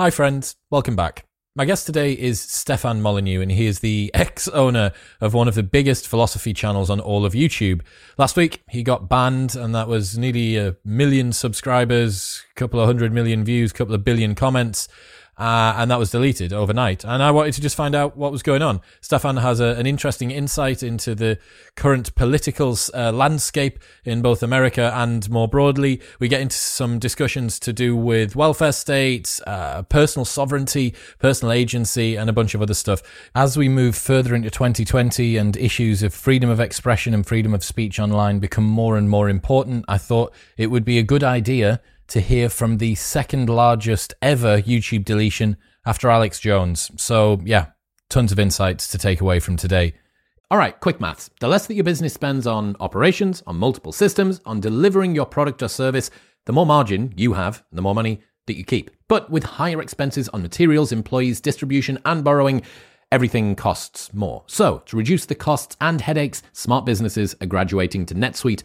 Hi, friends. Welcome back. My guest today is Stefan Molyneux, and he is the ex owner of one of the biggest philosophy channels on all of YouTube. Last week, he got banned, and that was nearly a million subscribers, a couple of hundred million views, a couple of billion comments uh, and that was deleted overnight. And I wanted to just find out what was going on. Stefan has a, an interesting insight into the current political uh, landscape in both America and more broadly. We get into some discussions to do with welfare states, uh, personal sovereignty, personal agency, and a bunch of other stuff. As we move further into 2020 and issues of freedom of expression and freedom of speech online become more and more important, I thought it would be a good idea to hear from the second largest ever YouTube deletion after Alex Jones. So, yeah, tons of insights to take away from today. All right, quick maths. The less that your business spends on operations, on multiple systems, on delivering your product or service, the more margin you have, the more money that you keep. But with higher expenses on materials, employees, distribution, and borrowing, everything costs more. So, to reduce the costs and headaches, smart businesses are graduating to NetSuite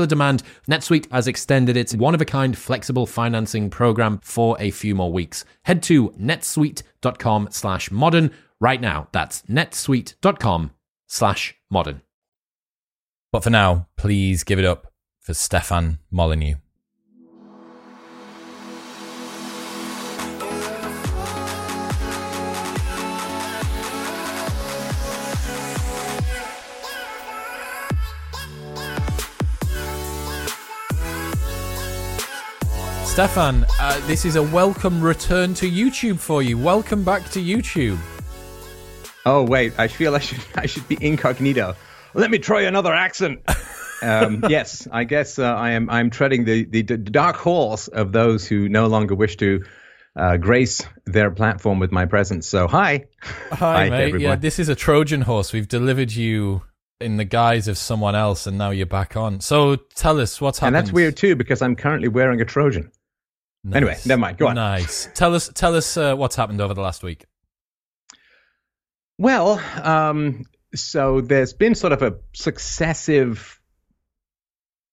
popular demand, NetSuite has extended its one of a kind flexible financing program for a few more weeks. Head to netsuite.com slash modern right now. That's netsuite.com slash modern. But for now, please give it up for Stefan Molyneux. Stefan, uh, this is a welcome return to YouTube for you. Welcome back to YouTube. Oh wait, I feel I should I should be incognito. Let me try another accent. um, yes, I guess uh, I am. I'm treading the, the, the dark halls of those who no longer wish to uh, grace their platform with my presence. So hi, hi, hi mate. Yeah, this is a Trojan horse. We've delivered you in the guise of someone else, and now you're back on. So tell us what's happened. And that's weird too, because I'm currently wearing a Trojan. Nice. Anyway, never mind. Go on. Nice. Tell us, tell us uh, what's happened over the last week. Well, um, so there's been sort of a successive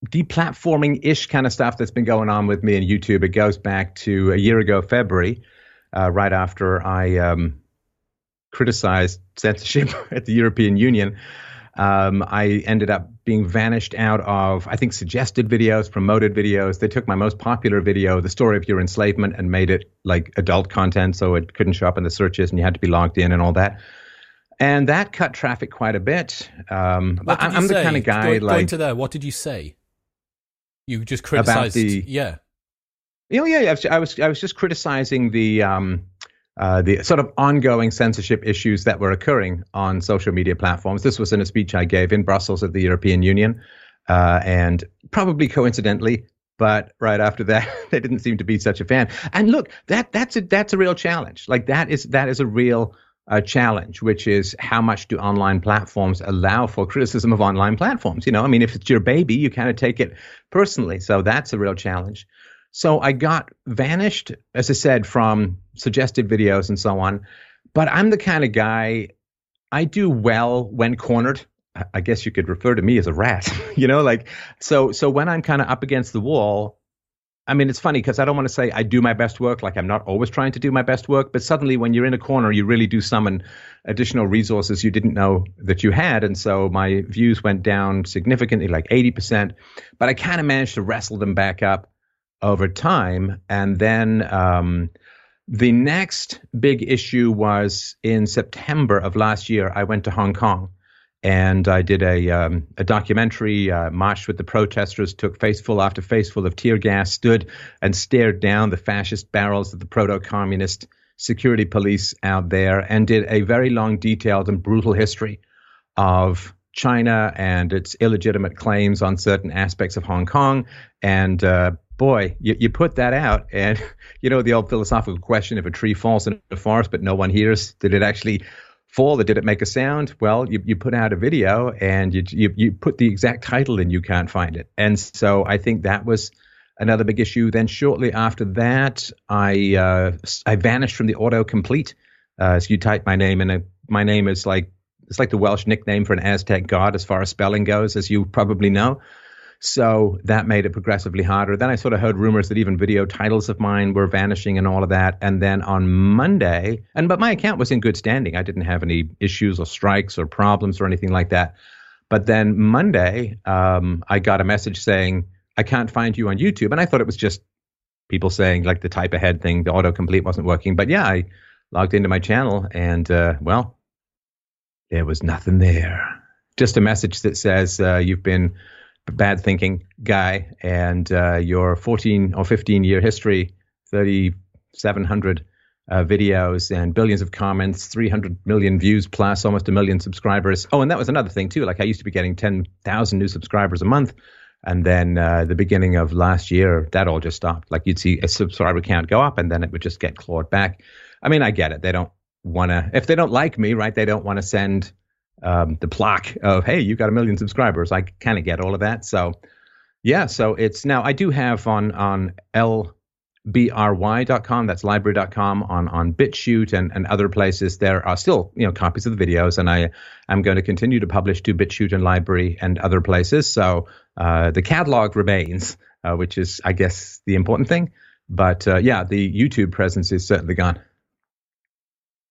deplatforming ish kind of stuff that's been going on with me and YouTube. It goes back to a year ago, February, uh, right after I um, criticized censorship at the European Union. Um, I ended up being vanished out of, I think, suggested videos, promoted videos. They took my most popular video, the story of your enslavement, and made it like adult content, so it couldn't show up in the searches, and you had to be logged in and all that. And that cut traffic quite a bit. Um, what did you I'm the kind of guy going, like going to there. What did you say? You just criticized. The, yeah. You know, yeah, I was I was just criticizing the um, uh, the sort of ongoing censorship issues that were occurring on social media platforms. This was in a speech I gave in Brussels at the European Union, uh, and probably coincidentally, but right after that, they didn't seem to be such a fan. And look, that that's a that's a real challenge. Like that is that is a real uh, challenge, which is how much do online platforms allow for criticism of online platforms? You know, I mean, if it's your baby, you kind of take it personally. So that's a real challenge. So I got vanished, as I said, from suggested videos and so on. But I'm the kind of guy I do well when cornered. I guess you could refer to me as a rat, you know, like so. So when I'm kind of up against the wall, I mean, it's funny because I don't want to say I do my best work, like I'm not always trying to do my best work, but suddenly when you're in a corner, you really do summon additional resources you didn't know that you had. And so my views went down significantly, like 80%, but I kind of managed to wrestle them back up over time. And then um, the next big issue was in September of last year. I went to Hong Kong and I did a um, a documentary, uh, marched with the protesters, took faceful after faceful of tear gas, stood and stared down the fascist barrels of the proto-communist security police out there, and did a very long, detailed, and brutal history of China and its illegitimate claims on certain aspects of Hong Kong, and uh, boy, you, you put that out, and you know the old philosophical question: if a tree falls in a forest but no one hears, did it actually fall? Or did it make a sound? Well, you, you put out a video and you, you you put the exact title and you can't find it. And so I think that was another big issue. Then shortly after that, I uh, I vanished from the autocomplete. Uh, so you type my name and my name is like it's like the Welsh nickname for an Aztec god as far as spelling goes, as you probably know. So that made it progressively harder. Then I sort of heard rumors that even video titles of mine were vanishing and all of that. And then on Monday, and but my account was in good standing. I didn't have any issues or strikes or problems or anything like that. But then Monday, um, I got a message saying, I can't find you on YouTube. And I thought it was just people saying like the type ahead thing, the autocomplete wasn't working. But yeah, I logged into my channel and, uh, well, there was nothing there. Just a message that says uh, you've been bad thinking guy, and uh, your 14 or 15 year history, 3,700 uh, videos and billions of comments, 300 million views plus, almost a million subscribers. Oh, and that was another thing too. Like I used to be getting 10,000 new subscribers a month. And then uh, the beginning of last year, that all just stopped. Like you'd see a subscriber count go up and then it would just get clawed back. I mean, I get it. They don't want to, if they don't like me, right, they don't want to send um, the plaque of hey, you got a million subscribers. I kind of get all of that. So yeah, so it's now I do have on on lbry.com, that's LBRY.com on on BitChute and, and other places. There are still you know copies of the videos, and I am going to continue to publish to BitChute and LBRY and other places. So uh, the catalog remains, uh, which is I guess the important thing. But uh, yeah, the YouTube presence is certainly gone.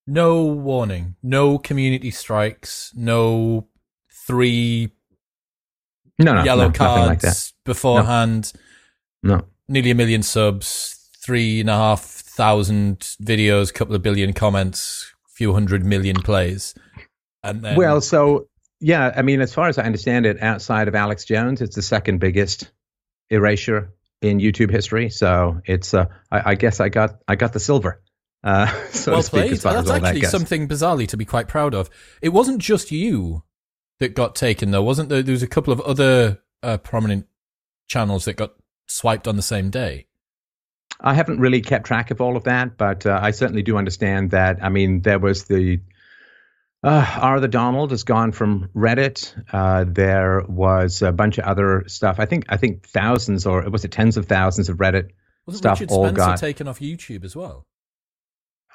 No warning, no community strikes, no three no, no yellow no, cards like beforehand. No. no. Nearly a million subs, three and a half thousand videos, couple of billion comments, few hundred million plays. And then Well, so yeah, I mean, as far as I understand it, outside of Alex Jones, it's the second biggest erasure in YouTube history. So it's, uh, I, I guess I got, I got the silver. Uh, so well speak, played. That's actually something bizarrely to be quite proud of. It wasn't just you that got taken, though, wasn't there? There was a couple of other uh, prominent channels that got swiped on the same day. I haven't really kept track of all of that, but uh, I certainly do understand that. I mean, there was the uh, R the Donald has gone from Reddit. Uh, there was a bunch of other stuff. I think I think thousands or was it tens of thousands of Reddit Wasn't stuff Richard all Spencer got taken off YouTube as well?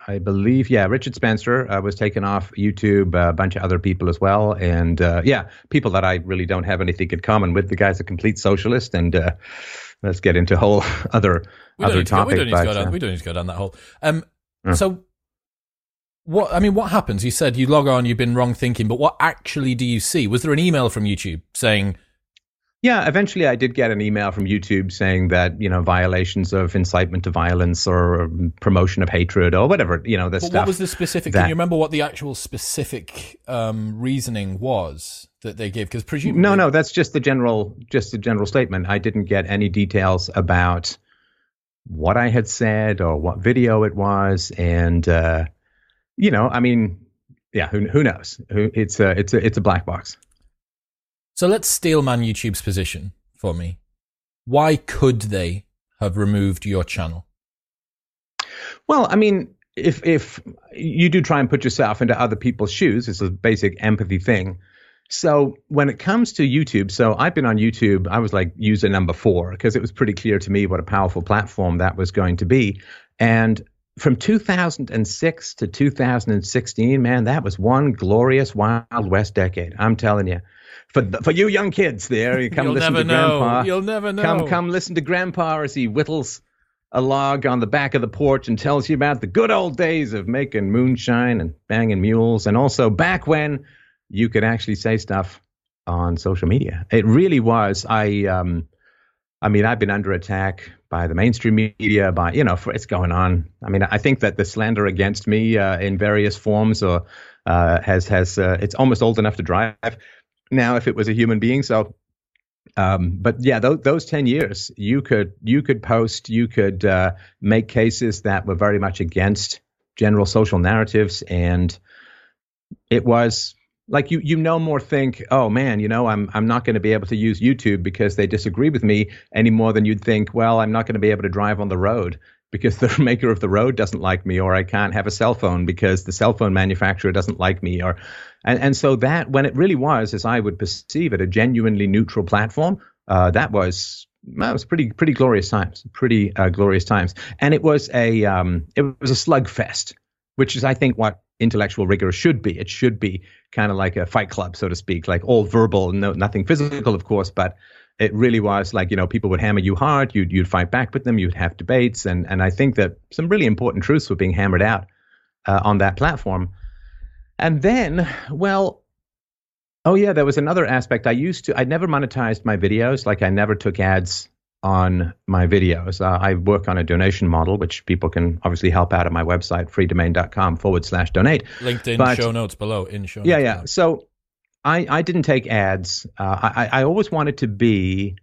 I believe, yeah, Richard Spencer uh, was taken off YouTube, uh, a bunch of other people as well. And uh, yeah, people that I really don't have anything in common with. The guy's a complete socialist. And uh, let's get into a whole other, We other don't, need to go, topic. we, don't need to go down, we don't need to go down that hole. Um. So, what I mean, what happens? You said you log on, you've been wrong thinking, but what actually do you see? Was there an email from YouTube saying, yeah, eventually I did get an email from YouTube saying that, you know, violations of incitement to violence or promotion of hatred or whatever, you know, this but stuff. what was the specific? that- Can you remember what the actual specific um, reasoning was that they gave? Because presumably, No, no, that's just the general, just the general statement. I didn't get any details about what I had said or what video it was, and uh, you know, I mean, yeah, who who knows? It's a it's a it's a black box. So let's steelman YouTube's position for me. Why could they have removed your channel? Well, I mean, if if you do try and put yourself into other people's shoes, it's a basic empathy thing. So when it comes to YouTube, so I've been on YouTube. I was like user number four because it was pretty clear to me what a powerful platform that was going to be. And from 2006 to 2016, man, that was one glorious Wild West decade. I'm telling you. For for you young kids there, you come You'll listen never to know. Grandpa. You'll never know. Come, come listen to Grandpa as he whittles a log on the back of the porch and tells you about the good old days of making moonshine and banging mules, and also back when you could actually say stuff on social media. It really was. I, um, I mean, I've been under attack by the mainstream media, by you know, for, it's going on. I mean, I think that the slander against me uh, in various forms or uh, has has uh, it's almost old enough to drive now if it was a human being. So um, but yeah, those, those ten years, you could you could post, you could uh, make cases that were very much against general social narratives, and it was like you you no more think oh man you know i'm i'm not going to be able to use youtube because they disagree with me any more than you'd think well i'm not going to be able to drive on the road because the maker of the road doesn't like me or i can't have a cell phone because the cell phone manufacturer doesn't like me or and and so that when it really was as i would perceive it a genuinely neutral platform uh, that was that was pretty pretty glorious times pretty uh, glorious times and it was a um, it was a slugfest which is i think what intellectual rigor should be. It should be kind of like a fight club, so to speak, like all verbal, no, nothing physical, of course, but it really was like you know people would hammer you hard, you'd you'd fight back with them, you'd have debates, and and I think that some really important truths were being hammered out uh, on that platform. And then, well, oh yeah, there was another aspect. I used to, I never monetized my videos, like I never took ads on my videos. Uh, I work on a donation model, which people can obviously help out at my website, freedomain.com forward slash donate. LinkedIn but, show notes below in show notes. Yeah, yeah. So I, I didn't take ads. Uh, I, I always wanted to be,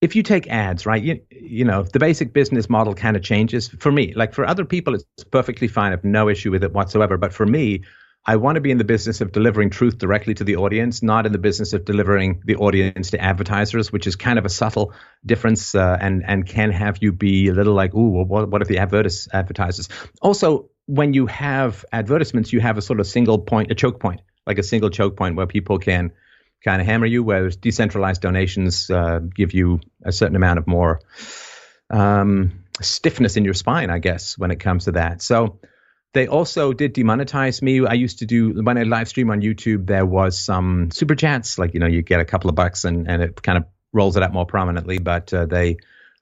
if you take ads, right, you, you know, the basic business model kind of changes. For me, like for other people, it's perfectly fine. I have no issue with it whatsoever. But for me, I want to be in the business of delivering truth directly to the audience, not in the business of delivering the audience to advertisers, which is kind of a subtle difference uh, and and can have you be a little like, ooh, well, what, what if the advertis- advertisers? Also, when you have advertisements, you have a sort of single point, a choke point, like a single choke point where people can kind of hammer you, whereas decentralized donations uh, give you a certain amount of more um, stiffness in your spine, I guess, when it comes to that. So they also did demonetize me. I used to do when I live stream on YouTube. There was some super chats, like you know, you get a couple of bucks and and it kind of rolls it up more prominently. But uh, they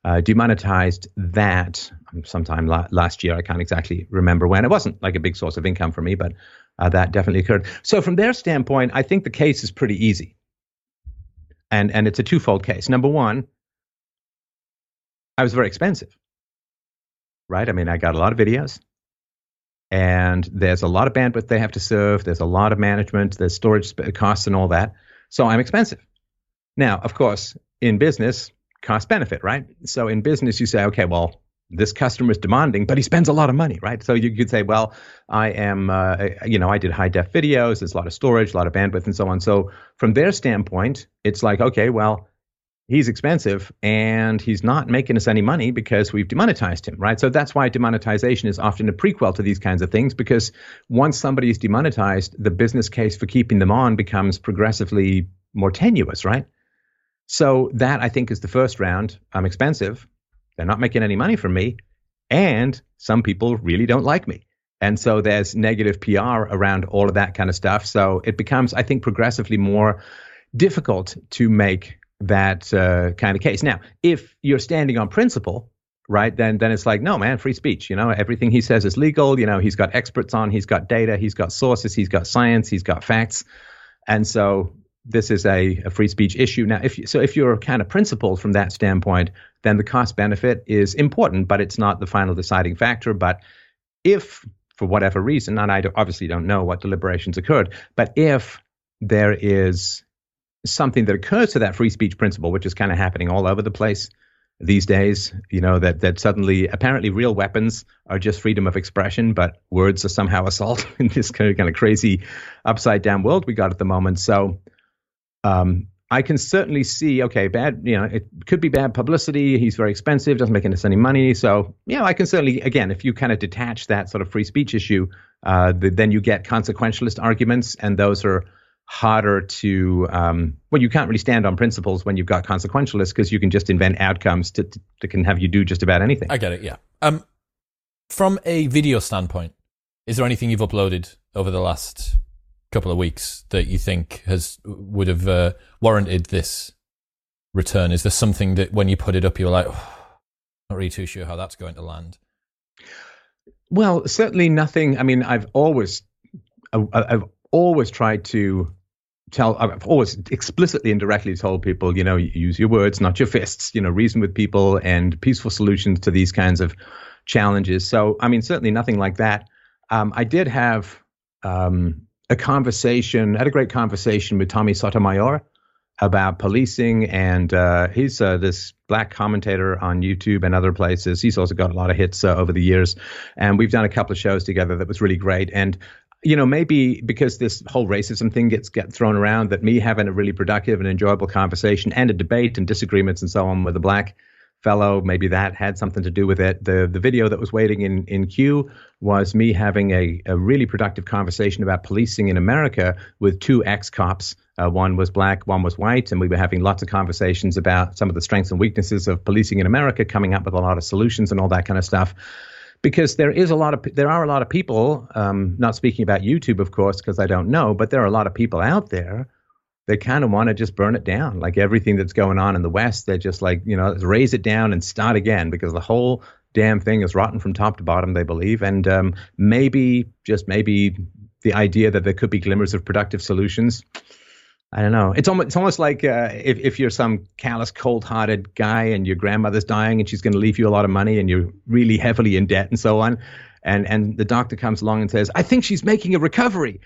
uh, demonetized that sometime la- last year. I can't exactly remember when. It wasn't like a big source of income for me, but uh, that definitely occurred. So from their standpoint, I think the case is pretty easy, and and it's a twofold case. Number one, I was very expensive, right? I mean, I got a lot of videos and there's a lot of bandwidth they have to serve. There's a lot of management, there's storage costs and all that. So I'm expensive. Now, of course, in business, cost benefit, right? So in business, you say, okay, well, this customer is demanding, but he spends a lot of money, right? So you could say, well, I am, uh, you know, I did high def videos. There's a lot of storage, a lot of bandwidth, and so on. So from their standpoint, it's like, okay, well, he's expensive and he's not making us any money because we've demonetized him, right? So that's why demonetization is often a prequel to these kinds of things because once somebody is demonetized, the business case for keeping them on becomes progressively more tenuous, right? So that I think is the first round. I'm expensive. They're not making any money from me. And some people really don't like me. And so there's negative PR around all of that kind of stuff. So it becomes, I think, progressively more difficult to make that uh, kind of case. Now, if you're standing on principle, right, then then it's like, no, man, free speech. You know, everything he says is legal. You know, he's got experts on, he's got data, he's got sources, he's got science, he's got facts, and so this is a, a free speech issue. Now, if you, so, if you're kind of principled from that standpoint, then the cost benefit is important, but it's not the final deciding factor. But if for whatever reason, and I obviously don't know what deliberations occurred, but if there is something that occurs to that free speech principle, which is kind of happening all over the place these days. You know that that suddenly apparently real weapons are just freedom of expression, but words are somehow assault in this kind of kind of crazy upside down world we got at the moment. So. Um, I can certainly see, okay, bad, you know, it could be bad publicity. He's very expensive, doesn't make us any money. So, yeah, I can certainly, again, if you kind of detach that sort of free speech issue, uh, the, then you get consequentialist arguments, and those are harder to um, well you can't really stand on principles when you've got consequentialists because you can just invent outcomes to, to, that can have you do just about anything i get it yeah um from a video standpoint is there anything you've uploaded over the last couple of weeks that you think has would have uh, warranted this return is there something that when you put it up you're like oh, not really too sure how that's going to land well certainly nothing i mean i've always I've always tried to tell I've always explicitly and directly told people, you know, use your words, not your fists, you know, reason with people and peaceful solutions to these kinds of challenges. So, I mean, certainly nothing like that. Um, I did have um, a conversation, had a great conversation with Tommy Sotomayor about policing, and uh, he's uh, this black commentator on YouTube and other places. He's also got a lot of hits uh, over the years, and we've done a couple of shows together that was really great. And you know, maybe because this whole racism thing gets get thrown around, that me having a really productive and enjoyable conversation and a debate and disagreements and so on with a black fellow, maybe that had something to do with it. The the video that was waiting in in queue was me having a, a really productive conversation about policing in America with two ex cops. Uh, one was black, one was white, and we were having lots of conversations about some of the strengths and weaknesses of policing in America, coming up with a lot of solutions and all that kind of stuff because there is a lot of there are a lot of people. Um, not speaking about YouTube, of course, because I don't know, but there are a lot of people out there that kind of want to just burn it down. Like everything that's going on in the West, they're just like you know raise it down and start again because the whole damn thing is rotten from top to bottom. They believe, and um, maybe just maybe the idea that there could be glimmers of productive solutions I don't know. It's almost it's almost like uh, if if you're some callous, cold-hearted guy and your grandmother's dying and she's going to leave you a lot of money and you're really heavily in debt and so on, and and the doctor comes along and says, "I think she's making a recovery,"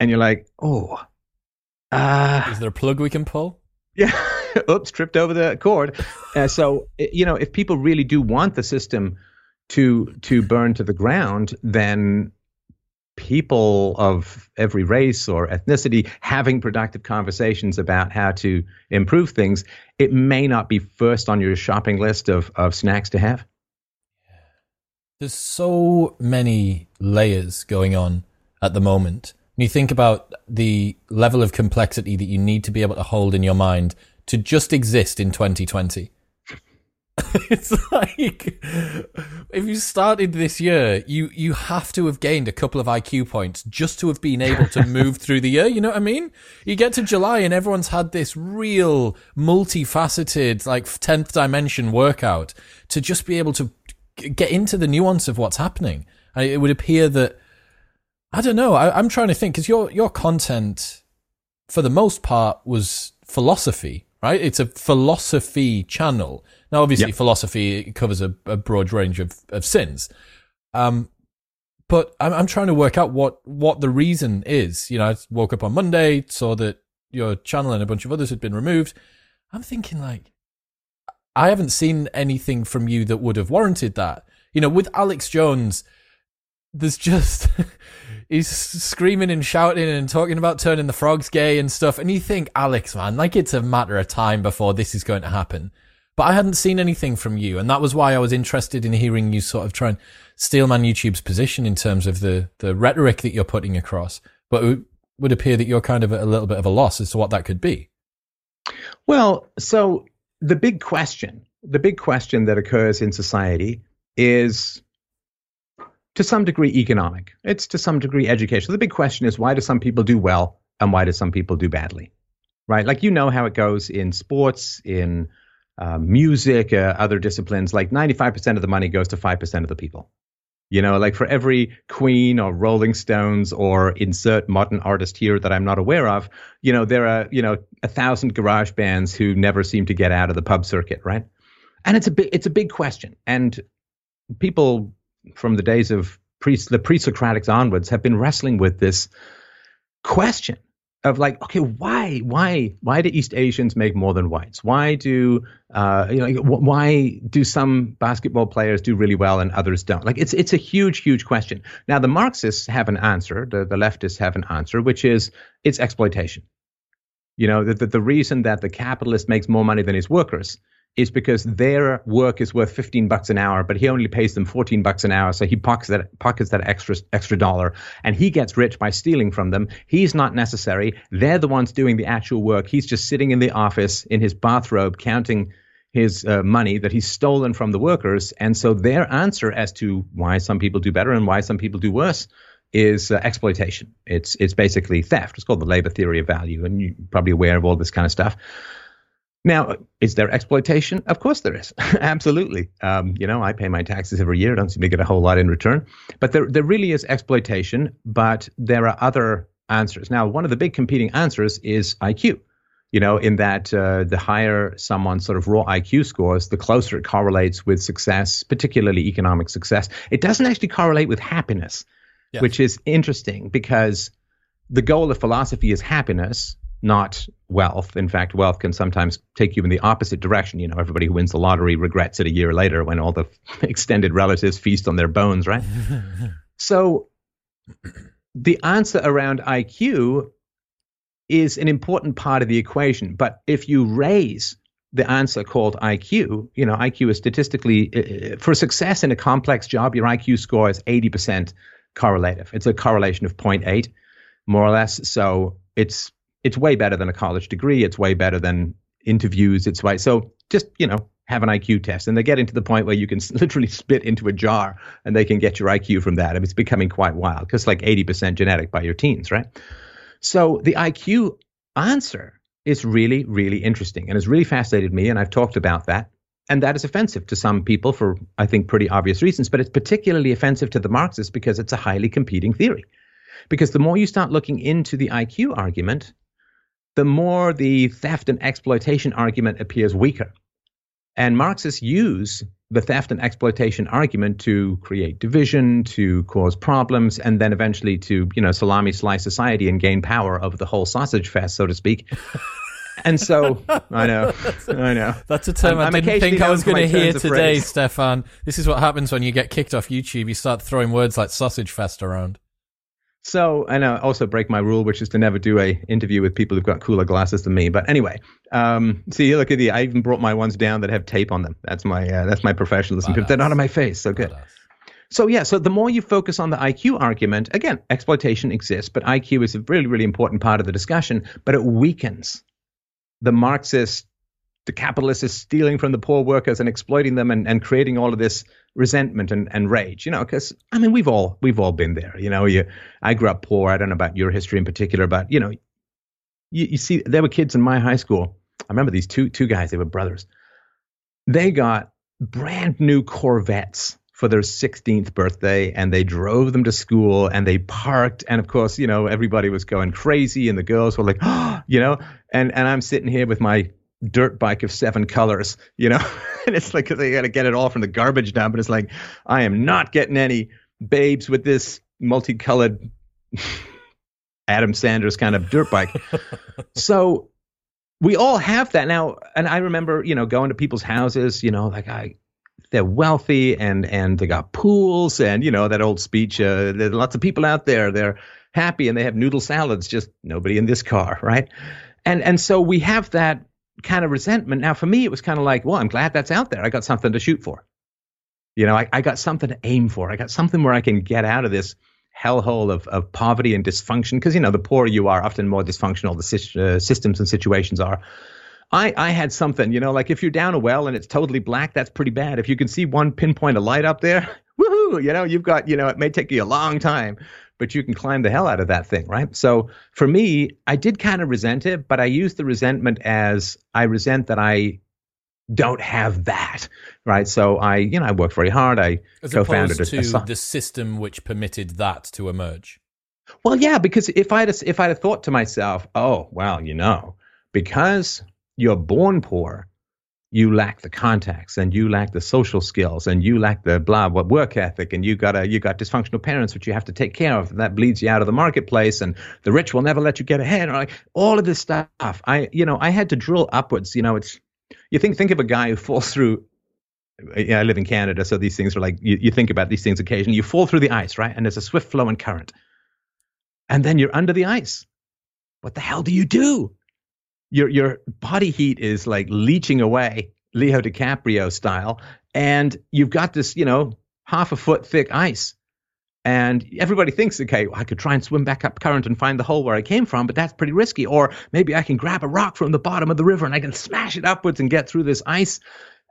and you're like, "Oh, uh, is there a plug we can pull?" Yeah. Oops, tripped over the cord. Uh, so you know, if people really do want the system to to burn to the ground, then people of every race or ethnicity having productive conversations about how to improve things, it may not be first on your shopping list of, of snacks to have. There's so many layers going on at the moment. When you think about the level of complexity that you need to be able to hold in your mind to just exist in 2020. it's like if you started this year, you you have to have gained a couple of IQ points just to have been able to move through the year. You know what I mean? You get to July and everyone's had this real multifaceted, like tenth dimension workout to just be able to get into the nuance of what's happening. it would appear that I don't know. I, I'm trying to think because your your content, for the most part, was philosophy, right? It's a philosophy channel now, obviously, yep. philosophy covers a, a, broad range of, of sins. Um, but I'm, I'm trying to work out what, what the reason is. You know, I woke up on Monday, saw that your channel and a bunch of others had been removed. I'm thinking like, I haven't seen anything from you that would have warranted that. You know, with Alex Jones, there's just he's screaming and shouting and talking about turning the frogs gay and stuff, and you think, Alex, man, like it's a matter of time before this is going to happen. But I hadn't seen anything from you, and that was why I was interested in hearing you sort of try and steelman YouTube's position in terms of the the rhetoric that you're putting across. But it would appear that you're kind of a little bit of a loss as to what that could be. Well, so the big question, the big question that occurs in society is to some degree economic. It's to some degree educational. The big question is why do some people do well and why do some people do badly? Right? Like you know how it goes in sports, in uh, music, uh, other disciplines, like 95% of the money goes to 5% of the people. You know, like for every Queen or Rolling Stones or insert modern artist here that I'm not aware of, you know, there are, you know, a thousand garage bands who never seem to get out of the pub circuit, right? And it's a big, it's a big question. And people from the days of pre, the pre-Socratics onwards have been wrestling with this question of like, okay, why, why, why do East Asians make more than whites? Why do, uh, you know, why do some basketball players do really well and others don't? Like, it's it's a huge, huge question. Now, the Marxists have an answer. The the leftists have an answer, which is it's exploitation. You know, the, the, the reason that the capitalist makes more money than his workers is because their work is worth 15 bucks an hour, but he only pays them 14 bucks an hour. So he pockets that, pockets that extra, extra dollar and he gets rich by stealing from them. He's not necessary. They're the ones doing the actual work. He's just sitting in the office in his bathrobe counting his uh, money that he's stolen from the workers. And so their answer as to why some people do better and why some people do worse is uh, exploitation. It's it's basically theft. It's called the labor theory of value, and you're probably aware of all this kind of stuff. Now, is there exploitation? Of course there is. Absolutely. Um, you know, I pay my taxes every year. I don't seem to get a whole lot in return. But there, there really is exploitation, but there are other answers. Now, one of the big competing answers is IQ. You know, in that uh, the higher someone's sort of raw IQ scores, the closer it correlates with success, particularly economic success. It doesn't actually correlate with happiness, yes. which is interesting because the goal of philosophy is happiness not wealth. In fact, wealth can sometimes take you in the opposite direction. You know, everybody who wins the lottery regrets it a year later when all the extended relatives feast on their bones, right? so the answer around IQ is an important part of the equation. But if you raise the answer called IQ, you know, IQ is statistically, uh, uh, for success in a complex job, your IQ score is 80% correlative. It's a correlation of 0.8, more or less. So it's it's way better than a college degree. It's way better than interviews. It's way so just you know have an IQ test, and they're getting to the point where you can literally spit into a jar and they can get your IQ from that. I mean, it's becoming quite wild because like 80% genetic by your teens, right? So the IQ answer is really, really interesting and has really fascinated me, and I've talked about that. And that is offensive to some people for, I think, pretty obvious reasons, but it's particularly offensive to the Marxists because it's a highly competing theory. Because the more you start looking into the IQ argument, the more the theft and exploitation argument appears weaker. And Marxists use the theft and exploitation argument to create division, to cause problems, and then eventually to, you know, salami slice society and gain power over the whole sausage fest, so to speak. and so I know, I know. That's a term I'm, I didn't think I was going to hear today, Stefan. This is what happens when you get kicked off YouTube. You start throwing words like sausage fest around. So, and I also break my rule, which is to never do a interview with people who've got cooler glasses than me. But anyway, um, see, look at the. I even brought my ones down that have tape on them. That's my uh, that's my professionalism. They're not on my face, so good. So yeah, so the more you focus on the IQ argument, again, exploitation exists, but IQ is a really, really important part of the discussion. But it weakens the Marxist the capitalists is stealing from the poor workers and exploiting them and, and creating all of this resentment and, and rage you know because i mean we've all we've all been there you know you i grew up poor i don't know about your history in particular but you know you, you see there were kids in my high school i remember these two two guys they were brothers. They got brand new corvettes for their 16th birthday and they drove them to school and they parked and of course you know everybody was going crazy and the girls were like oh, you know and and i'm sitting here with my dirt bike of seven colors, you know, and it's like they got to get it all from the garbage dump. But it's like, I am not getting any babes with this multicolored Adam Sanders kind of dirt bike. so we all have that now. And I remember, you know, going to people's houses, you know, like I, they're wealthy and and they got pools and you know that old speech. Uh, there's lots of people out there. They're happy and they have noodle salads. Just nobody in this car, right? And and so we have that kind of resentment. Now, for me, it was kind of like, well, I'm glad that's out there. I got something to shoot for. You know, I, I got something to aim for. I got something where I can get out of this hellhole of, of poverty and dysfunction. Because, you know, the poorer you are, often more dysfunctional the uh, systems and situations are. I, I had something, you know, like if you're down a well and it's totally black, that's pretty bad. If you can see one pinpoint of light up there, woohoo, you know, you've got, you know, it may take you a long time, but you can climb the hell out of that thing, right? So for me, I did kind of resent it, but I used the resentment as I resent that I don't have that, right? So I, you know, I worked very hard. I as co-founded opposed to a, a, the system which permitted that to emerge. Well, yeah, because if I'd if I'd have thought to myself, oh, well, you know, because you're born poor, you lack the contacts and you lack the social skills and you lack the blah what work ethic and you got a you got dysfunctional parents which you have to take care of and that bleeds you out of the marketplace and the rich will never let you get ahead like all of this stuff i you know i had to drill upwards you know it's you think think of a guy who falls through yeah, I live in Canada, so these things are like you, you think about these things occasionally. You fall through the ice, right? And there's a swift flowing current. And then you're under the ice. What the hell do you do? Your your body heat is like leaching away, Leo DiCaprio style, and you've got this, you know, half a foot thick ice. And everybody thinks, okay, I could try and swim back up current and find the hole where I came from, but that's pretty risky. Or maybe I can grab a rock from the bottom of the river and I can smash it upwards and get through this ice.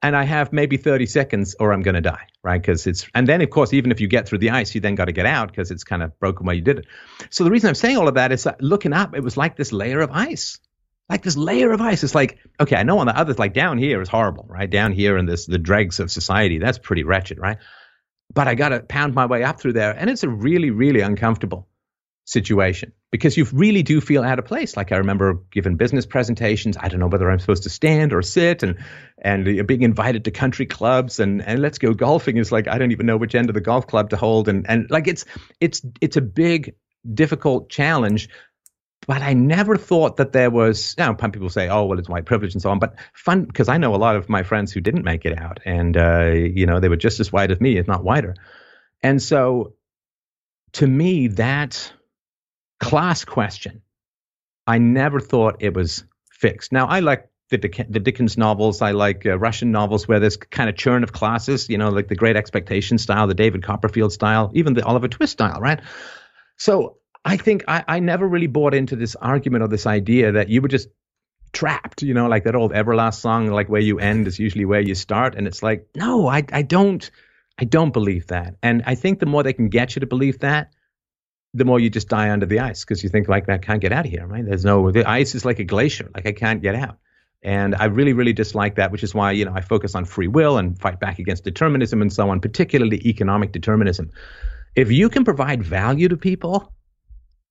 And I have maybe 30 seconds or I'm going to die, right? Because it's, and then of course, even if you get through the ice, you then got to get out because it's kind of broken where you did it. So the reason I'm saying all of that is that looking up, it was like this layer of ice like this layer of ice. It's like, okay, I know on the other, like down here is horrible, right? Down here in this, the dregs of society, that's pretty wretched, right? But I got to pound my way up through there. And it's a really, really uncomfortable situation because you really do feel out of place. Like I remember giving business presentations. I don't know whether I'm supposed to stand or sit and, and being invited to country clubs and, and let's go golfing is like, I don't even know which end of the golf club to hold. And, and like, it's, it's, it's a big, difficult challenge but I never thought that there was. You know, people say, "Oh, well, it's white privilege and so on," but fun because I know a lot of my friends who didn't make it out, and uh, you know they were just as white as me, if not whiter. And so, to me, that class question, I never thought it was fixed. Now, I like the, the Dickens novels. I like uh, Russian novels where there's kind of churn of classes, you know, like the Great Expectation style, the David Copperfield style, even the Oliver Twist style, right? So I think I, I never really bought into this argument or this idea that you were just trapped, you know, like that old Everlast song, like where you end is usually where you start. And it's like, no, I, I don't, I don't believe that. And I think the more they can get you to believe that, the more you just die under the ice because you think like, I can't get out of here, right? There's no, the ice is like a glacier, like I can't get out. And I really, really dislike that, which is why, you know, I focus on free will and fight back against determinism and so on, particularly economic determinism. If you can provide value to people,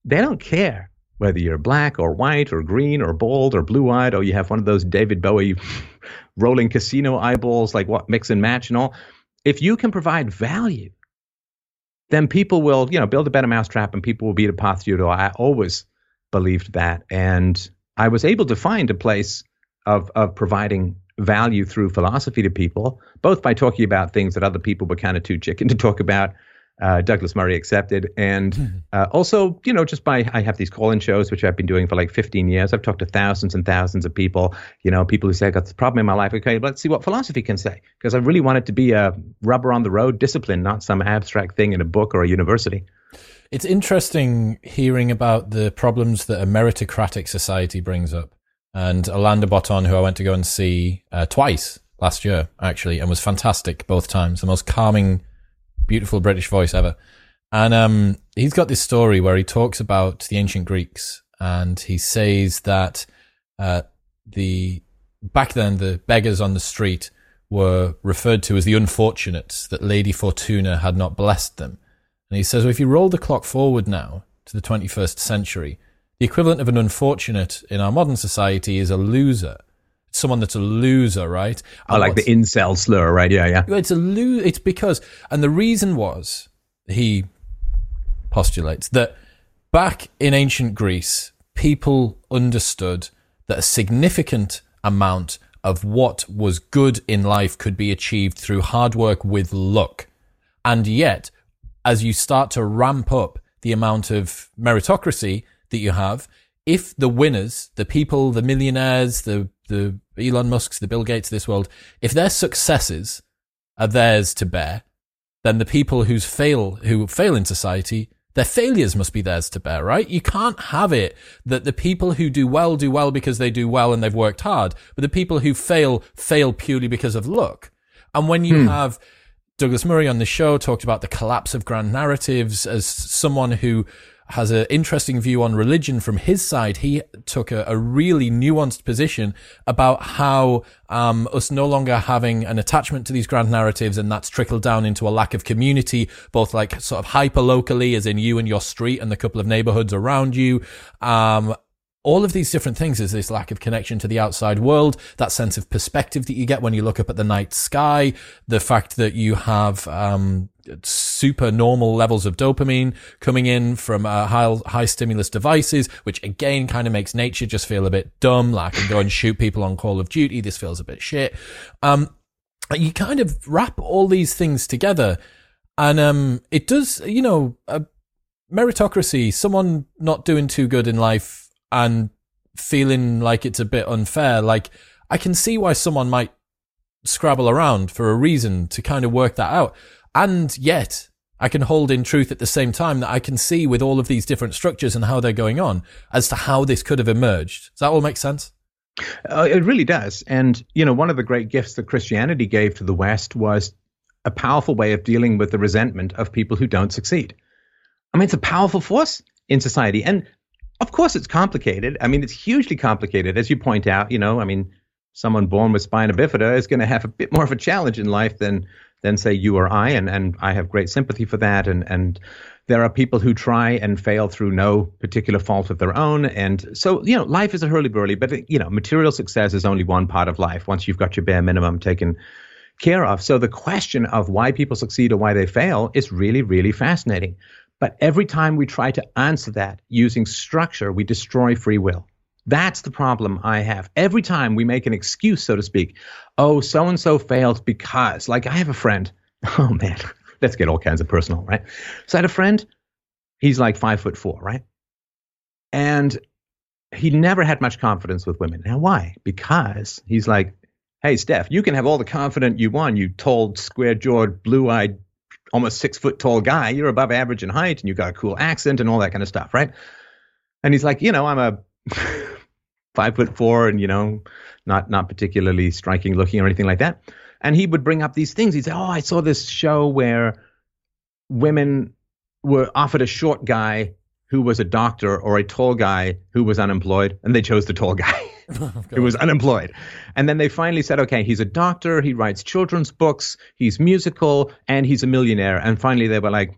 they don't care whether you're black or white or green or bald or blue eyed or you have one of those David Bowie rolling casino eyeballs, like what mix and match and all. If you can provide value, then people will, you know, build a better mousetrap and people will be the path to you. I always believed that. And I was able to find a place of, of providing value through philosophy to people, both by talking about things that other people were kind of too chicken to talk about, uh, Douglas Murray accepted. And mm-hmm. uh, also, you know, just by I have these call-in shows which I've been doing for like 15 years. I've talked to thousands and thousands of people. You know, people who say I got this problem in my life. Okay, let's see what philosophy can say because I really want it to be a rubber on the road discipline, not some abstract thing in a book or a university. It's interesting hearing about the problems that a meritocratic society brings up. And Alain de Botton, who I went to go and see uh, twice last year, actually, and was fantastic both times. The most calming beautiful British voice ever. And um, he's got this story where he talks about the ancient Greeks, and he says that uh, the back then the beggars on the street were referred to as the unfortunates that Lady Fortuna had not blessed them. And he says, well, if you roll the clock forward now to the 21st century, the equivalent of an unfortunate in our modern society is a loser someone that's a loser, right? I like the incel slur, right? Yeah, yeah. It's a lo- It's because, and the reason was he postulates that back in ancient Greece, people understood that a significant amount of what was good in life could be achieved through hard work with luck. And yet, as you start to ramp up the amount of meritocracy that you have, if the winners, the people, the millionaires, the the Elon Musk's, the Bill Gates of this world, if their successes are theirs to bear, then the people who's fail who fail in society, their failures must be theirs to bear, right? You can't have it that the people who do well do well because they do well and they've worked hard, but the people who fail fail purely because of luck. And when you hmm. have Douglas Murray on the show talked about the collapse of grand narratives as someone who has an interesting view on religion from his side. He took a, a really nuanced position about how um, us no longer having an attachment to these grand narratives, and that's trickled down into a lack of community, both like sort of hyper locally, as in you and your street and the couple of neighborhoods around you, um, all of these different things is this lack of connection to the outside world, that sense of perspective that you get when you look up at the night sky, the fact that you have um, super normal levels of dopamine coming in from uh, high, high stimulus devices, which again kind of makes nature just feel a bit dumb. Like, can go and shoot people on Call of Duty. This feels a bit shit. Um, you kind of wrap all these things together, and um, it does, you know, meritocracy, someone not doing too good in life and feeling like it's a bit unfair, like I can see why someone might scrabble around for a reason to kind of work that out. And yet, I can hold in truth at the same time that I can see with all of these different structures and how they're going on as to how this could have emerged. Does that all make sense? Uh, it really does. And, you know, one of the great gifts that Christianity gave to the West was a powerful way of dealing with the resentment of people who don't succeed. I mean, it's a powerful force in society. And of course, it's complicated. I mean, it's hugely complicated, as you point out. You know, I mean, someone born with spina bifida is going to have a bit more of a challenge in life than than say you or I, and and I have great sympathy for that. And and there are people who try and fail through no particular fault of their own, and so you know, life is a hurly burly. But you know, material success is only one part of life. Once you've got your bare minimum taken care of, so the question of why people succeed or why they fail is really, really fascinating. But every time we try to answer that using structure, we destroy free will. That's the problem I have. Every time we make an excuse, so to speak, oh, so and so failed because, like, I have a friend. Oh, man, let's get all kinds of personal, right? So I had a friend. He's like five foot four, right? And he never had much confidence with women. Now, why? Because he's like, hey, Steph, you can have all the confidence you want, you tall, square jawed, blue eyed, almost six foot tall guy. You're above average in height and you've got a cool accent and all that kind of stuff, right? And he's like, you know, I'm a five foot four and, you know, not not particularly striking looking or anything like that. And he would bring up these things. He'd say, Oh, I saw this show where women were offered a short guy who was a doctor or a tall guy who was unemployed, and they chose the tall guy who was unemployed. And then they finally said, okay, he's a doctor, he writes children's books, he's musical, and he's a millionaire. And finally they were like,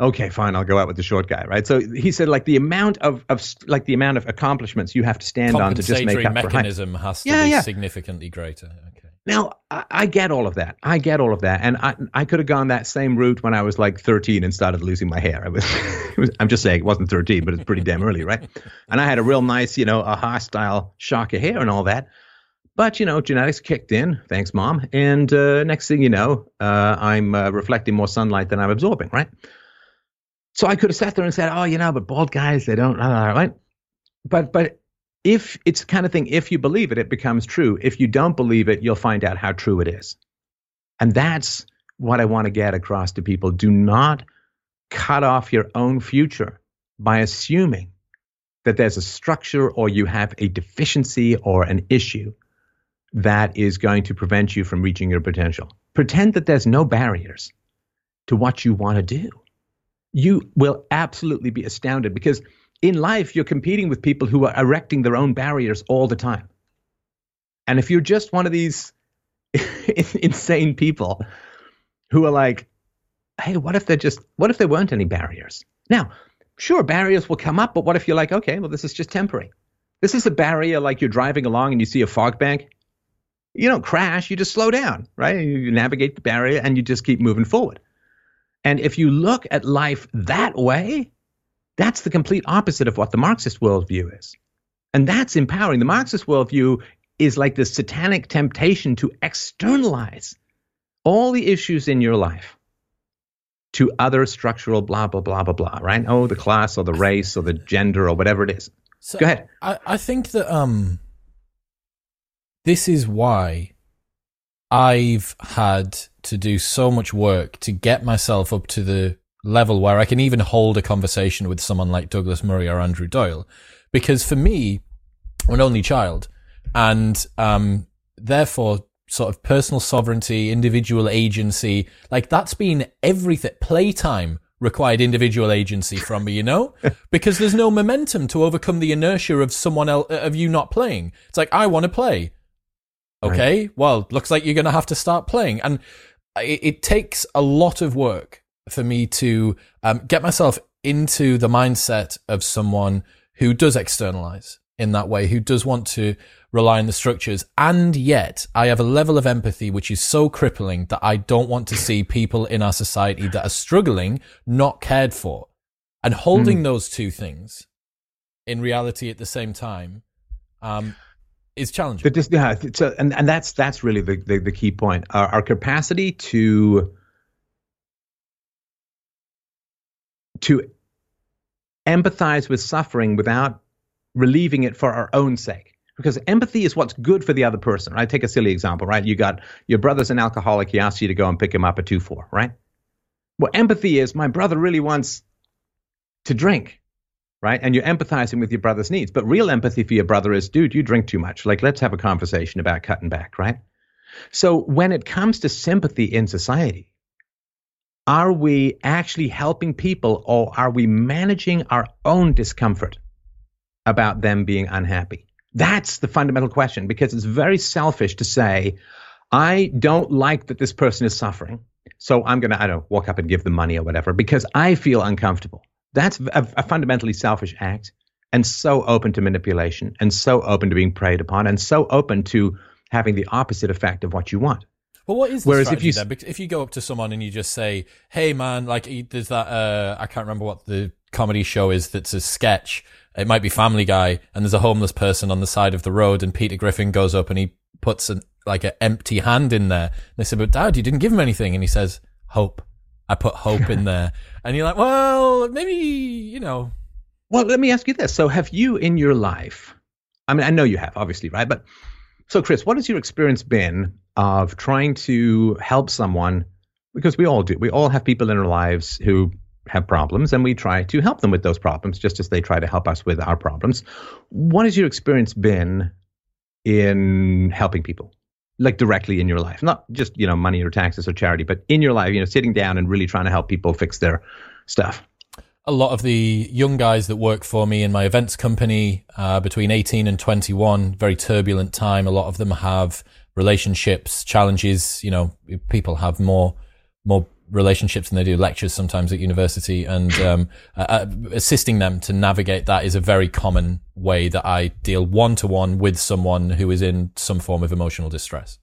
okay, fine, I'll go out with the short guy, right? So he said, like the amount of, of like the amount of accomplishments you have to stand on to just make up mechanism for has to yeah, be yeah. significantly greater. Okay. Now I, I, get all of that. I get all of that, and I I could have gone that same route when I was like 13 and started losing my hair. I was, was I'm just saying it wasn't 13, but it's pretty damn early, right? And I had a real nice, you know, a style shock of hair and all that. But you know, genetics kicked in. Thanks, mom. And uh, next thing you know, uh, I'm uh, reflecting more sunlight than I'm absorbing, right? So I could have sat there and said, "Oh, you know, but bald guys, they don't," right? But but if it's the kind of thing, if you believe it, it becomes true. If you don't believe it, you'll find out how true it is. And that's what I want to get across to people. Do not cut off your own future by assuming that there's a structure or you have a deficiency or an issue that is going to prevent you from reaching your potential. Pretend that there's no barriers to what you want to do you will absolutely be astounded because in life you're competing with people who are erecting their own barriers all the time. And if you're just one of these insane people who are like, hey, what if they're just, what if there weren't any barriers? Now, sure, barriers will come up, but what if you're like, okay, well, this is just temporary. This is a barrier like you're driving along and you see a fog bank. You don't crash, you just slow down, right? You navigate the barrier and you just keep moving forward. And if you look at life that way, that's the complete opposite of what the Marxist worldview is. And that's empowering. The Marxist worldview is like the satanic temptation to externalize all the issues in your life to other structural blah, blah, blah, blah, blah, right? Oh, the class or the race or the gender or whatever it is. So Go ahead. I, I think that um, this is why I've had to do so much work to get myself up to the level where I can even hold a conversation with someone like Douglas Murray or Andrew Doyle. Because for me, I'm an only child and, um, therefore sort of personal sovereignty, individual agency, like that's been everything. Playtime required individual agency from me, you know? because there's no momentum to overcome the inertia of someone else, of you not playing. It's like, I want to play. Okay, right. well, looks like you're going to have to start playing. And it, it, takes a lot of work for me to um, get myself into the mindset of someone who does externalize in that way, who does want to rely on the structures. And yet I have a level of empathy which is so crippling that I don't want to see people in our society that are struggling not cared for. And holding mm. those two things in reality at the same time um, is challenging. But yeah, so, and and that's that's really the the, the key point. Our, our capacity to to empathize with suffering without relieving it for our own sake. Because empathy is what's good for the other person. Right? Take a silly example, right? You got your brother's an alcoholic. He asks you to go and pick him up at two four, right? Well, empathy is my brother really wants to drink right? And you're empathizing with your brother's needs. But real empathy for your brother is, dude, you drink too much. Like, let's have a conversation about cutting back, right? So when it comes to sympathy in society, are we actually helping people or are we managing our own discomfort about them being unhappy? That's the fundamental question because it's very selfish to say, I don't like that this person is suffering. So I'm going to, I don't know, walk up and give them money or whatever because I feel uncomfortable. That's a, a fundamentally selfish act and so open to manipulation and so open to being preyed upon and so open to having the opposite effect of what you want. Well, what is the Whereas if you then? if you go up to someone and you just say, "Hey, man, like there's that uh, I can't remember what the comedy show is that's a sketch. It might be Family Guy, and there's a homeless person on the side of the road, and Peter Griffin goes up and he puts an like an empty hand in there. And they say, "But Dad, you didn't give him anything," and he says, "Hope." I put hope in there. And you're like, well, maybe, you know, Well, let me ask you this. So, have you in your life, I mean, I know you have, obviously, right? But so, Chris, what has your experience been of trying to help someone? Because we all do. We all have people in our lives who have problems, and we try to help them with those problems, just as they try to help us with our problems. What has your experience been in helping people? Like directly in your life, not just you know money or taxes or charity, but in your life, you know, sitting down and really trying to help people fix their stuff. A lot of the young guys that work for me in my events company uh, between 18 and 21 very turbulent time. A lot of them have relationships challenges you know people have more more relationships and they do lectures sometimes at university and um, uh, assisting them to navigate that is a very common way that i deal one-to-one with someone who is in some form of emotional distress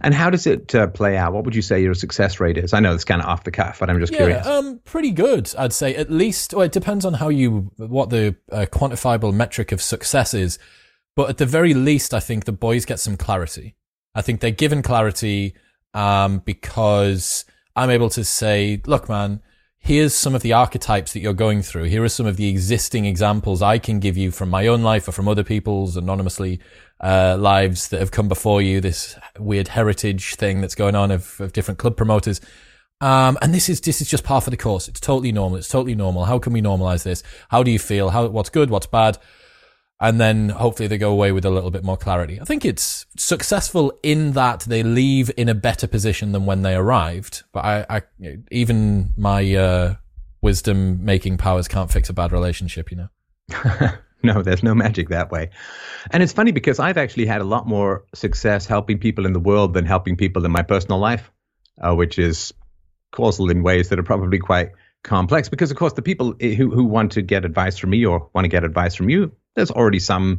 and how does it uh, play out? What would you say your success rate is? I know it's kind of off the cuff, but I'm just yeah, curious. Um, pretty good, I'd say. At least, well, it depends on how you what the uh, quantifiable metric of success is. But at the very least, I think the boys get some clarity. I think they're given clarity um, because I'm able to say, look, man, here's some of the archetypes that you're going through. Here are some of the existing examples I can give you from my own life or from other people's anonymously uh, lives that have come before you. This weird heritage thing that's going on of, of different club promoters. Um, and this is this is just par for the course. It's totally normal. It's totally normal. How can we normalize this? How do you feel? How what's good? What's bad? And then hopefully they go away with a little bit more clarity. I think it's successful in that they leave in a better position than when they arrived. But I, I even my uh, wisdom making powers can't fix a bad relationship, you know. no, there's no magic that way. And it's funny because I've actually had a lot more success helping people in the world than helping people in my personal life, uh, which is causal in ways that are probably quite complex. Because of course, the people who who want to get advice from me or want to get advice from you there's already some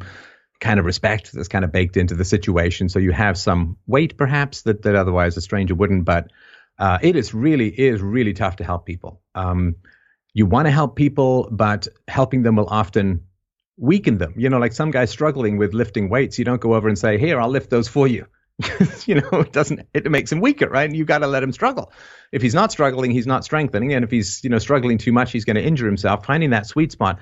kind of respect that's kind of baked into the situation. So you have some weight, perhaps, that, that otherwise a stranger wouldn't. But uh, it is really is really tough to help people. Um, you want to help people, but helping them will often weaken them. You know, like some guy struggling with lifting weights, you don't go over and say, "Here, I'll lift those for you." you know, it doesn't. It makes him weaker, right? And you got to let him struggle. If he's not struggling, he's not strengthening, and if he's you know struggling too much, he's going to injure himself. Finding that sweet spot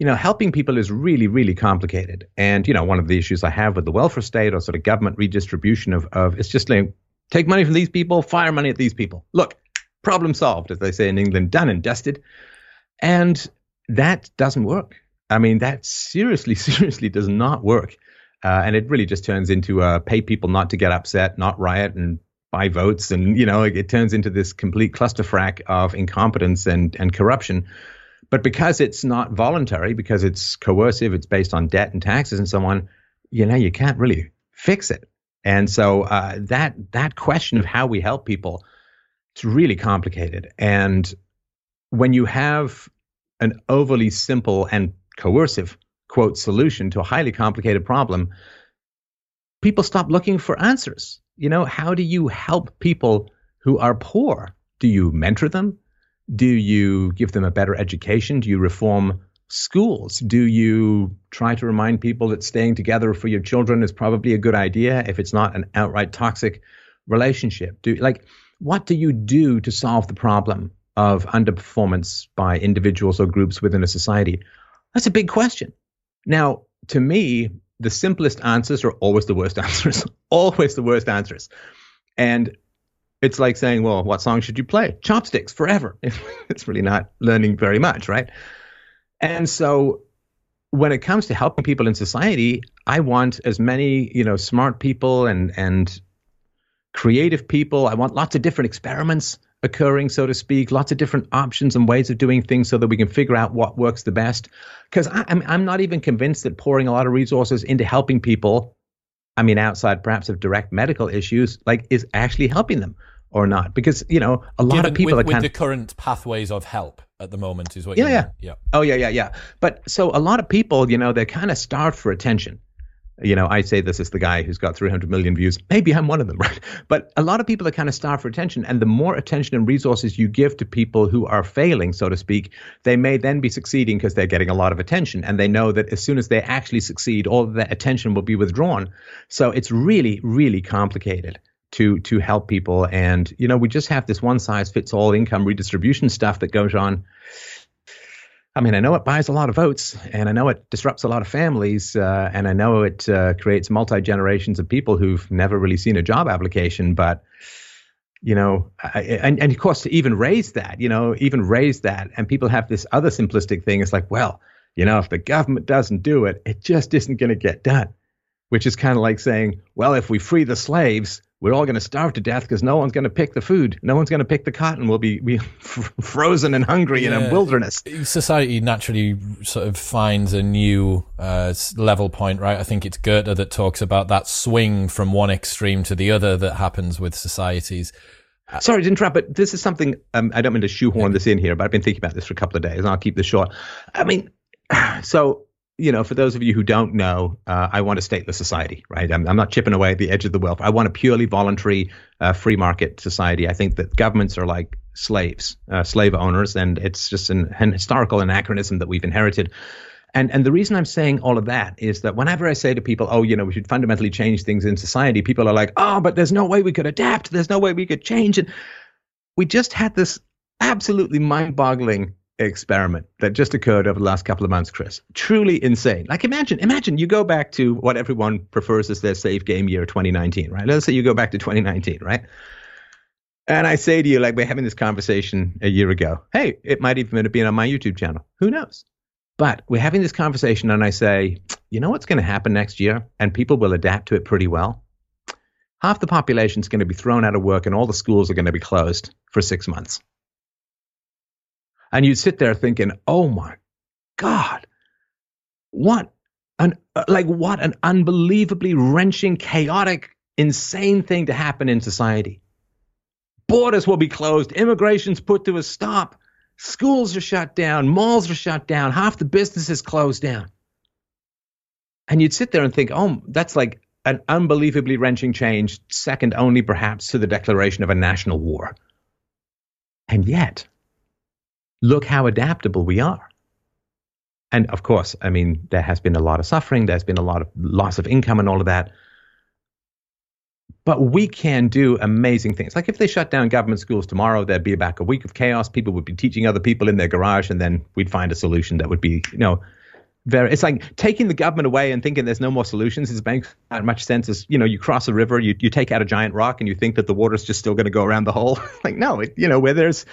you know, helping people is really, really complicated. And, you know, one of the issues I have with the welfare state or sort of government redistribution of, of it's just like take money from these people, fire money at these people. Look, problem solved, as they say in England, done and dusted. And that doesn't work. I mean, that seriously, seriously does not work. Uh, and it really just turns into uh, pay people not to get upset, not riot and buy votes. And, you know, it, it turns into this complete clusterfrack of incompetence and, and corruption but because it's not voluntary, because it's coercive, it's based on debt and taxes and so on, you know, you can't really fix it. And so uh, that that question of how we help people, it's really complicated. And when you have an overly simple and coercive quote solution to a highly complicated problem, people stop looking for answers. You know, how do you help people who are poor? Do you mentor them? Do you give them a better education? Do you reform schools? Do you try to remind people that staying together for your children is probably a good idea if it's not an outright toxic relationship? Do like what do you do to solve the problem of underperformance by individuals or groups within a society? That's a big question. Now, to me, the simplest answers are always the worst answers. always the worst answers. And it's like saying, well, what song should you play? Chopsticks forever. it's really not learning very much, right? And so when it comes to helping people in society, I want as many, you know, smart people and and creative people. I want lots of different experiments occurring, so to speak, lots of different options and ways of doing things so that we can figure out what works the best. Because I'm I'm not even convinced that pouring a lot of resources into helping people I mean, outside perhaps of direct medical issues, like is actually helping them or not? Because you know, a lot Given, of people with, are kind with the current pathways of help at the moment is what. Yeah, yeah, yeah, Oh, yeah, yeah, yeah. But so a lot of people, you know, they're kind of starved for attention. You know, I say this as the guy who's got 300 million views. Maybe I'm one of them, right? But a lot of people are kind of starved for attention. And the more attention and resources you give to people who are failing, so to speak, they may then be succeeding because they're getting a lot of attention. And they know that as soon as they actually succeed, all of that attention will be withdrawn. So it's really, really complicated to to help people. And you know, we just have this one size fits all income redistribution stuff that goes on. I mean, I know it buys a lot of votes, and I know it disrupts a lot of families, uh, and I know it uh, creates multi generations of people who've never really seen a job application. But you know, I, and and of course, to even raise that, you know, even raise that, and people have this other simplistic thing. It's like, well, you know, if the government doesn't do it, it just isn't going to get done. Which is kind of like saying, well, if we free the slaves, we're all going to starve to death because no one's going to pick the food. No one's going to pick the cotton. We'll be we frozen and hungry yeah. in a wilderness. Society naturally sort of finds a new uh, level point, right? I think it's Goethe that talks about that swing from one extreme to the other that happens with societies. Sorry to interrupt, but this is something um, I don't mean to shoehorn this in here, but I've been thinking about this for a couple of days, and I'll keep this short. I mean, so you know, for those of you who don't know, uh, I want a stateless society, right? I'm, I'm, not chipping away at the edge of the wealth. I want a purely voluntary, uh, free market society. I think that governments are like slaves, uh, slave owners, and it's just an, an, historical anachronism that we've inherited. And and the reason I'm saying all of that is that whenever I say to people, oh, you know, we should fundamentally change things in society, people are like, oh, but there's no way we could adapt. There's no way we could change. And we just had this absolutely mind-boggling experiment that just occurred over the last couple of months, Chris. Truly insane. Like imagine, imagine you go back to what everyone prefers as their safe game year 2019, right? Let's say you go back to 2019, right? And I say to you, like we're having this conversation a year ago. Hey, it might even have been on my YouTube channel. Who knows? But we're having this conversation, and I say, you know what's going to happen next year? And people will adapt to it pretty well. Half the population is going to be thrown out of work, and all the schools are going to be closed for six months. And you'd sit there thinking, oh my God, what an, uh, like, what an unbelievably wrenching, chaotic, insane thing to happen in society. Borders will be closed, immigration's put to a stop, schools are shut down, malls are shut down, half the businesses closed down. And you'd sit there and think, oh, that's like an unbelievably wrenching change, second only perhaps to the declaration of a national war. And yet, look how adaptable we are. And of course, I mean, there has been a lot of suffering, there's been a lot of loss of income and all of that. But we can do amazing things. Like if they shut down government schools tomorrow, there'd be back a week of chaos. People would be teaching other people in their garage, and then we'd find a solution that would be, you know, very. It's like taking the government away and thinking there's no more solutions. It makes not much sense. As you know, you cross a river, you you take out a giant rock, and you think that the water's just still going to go around the hole. like no, it, you know, where there's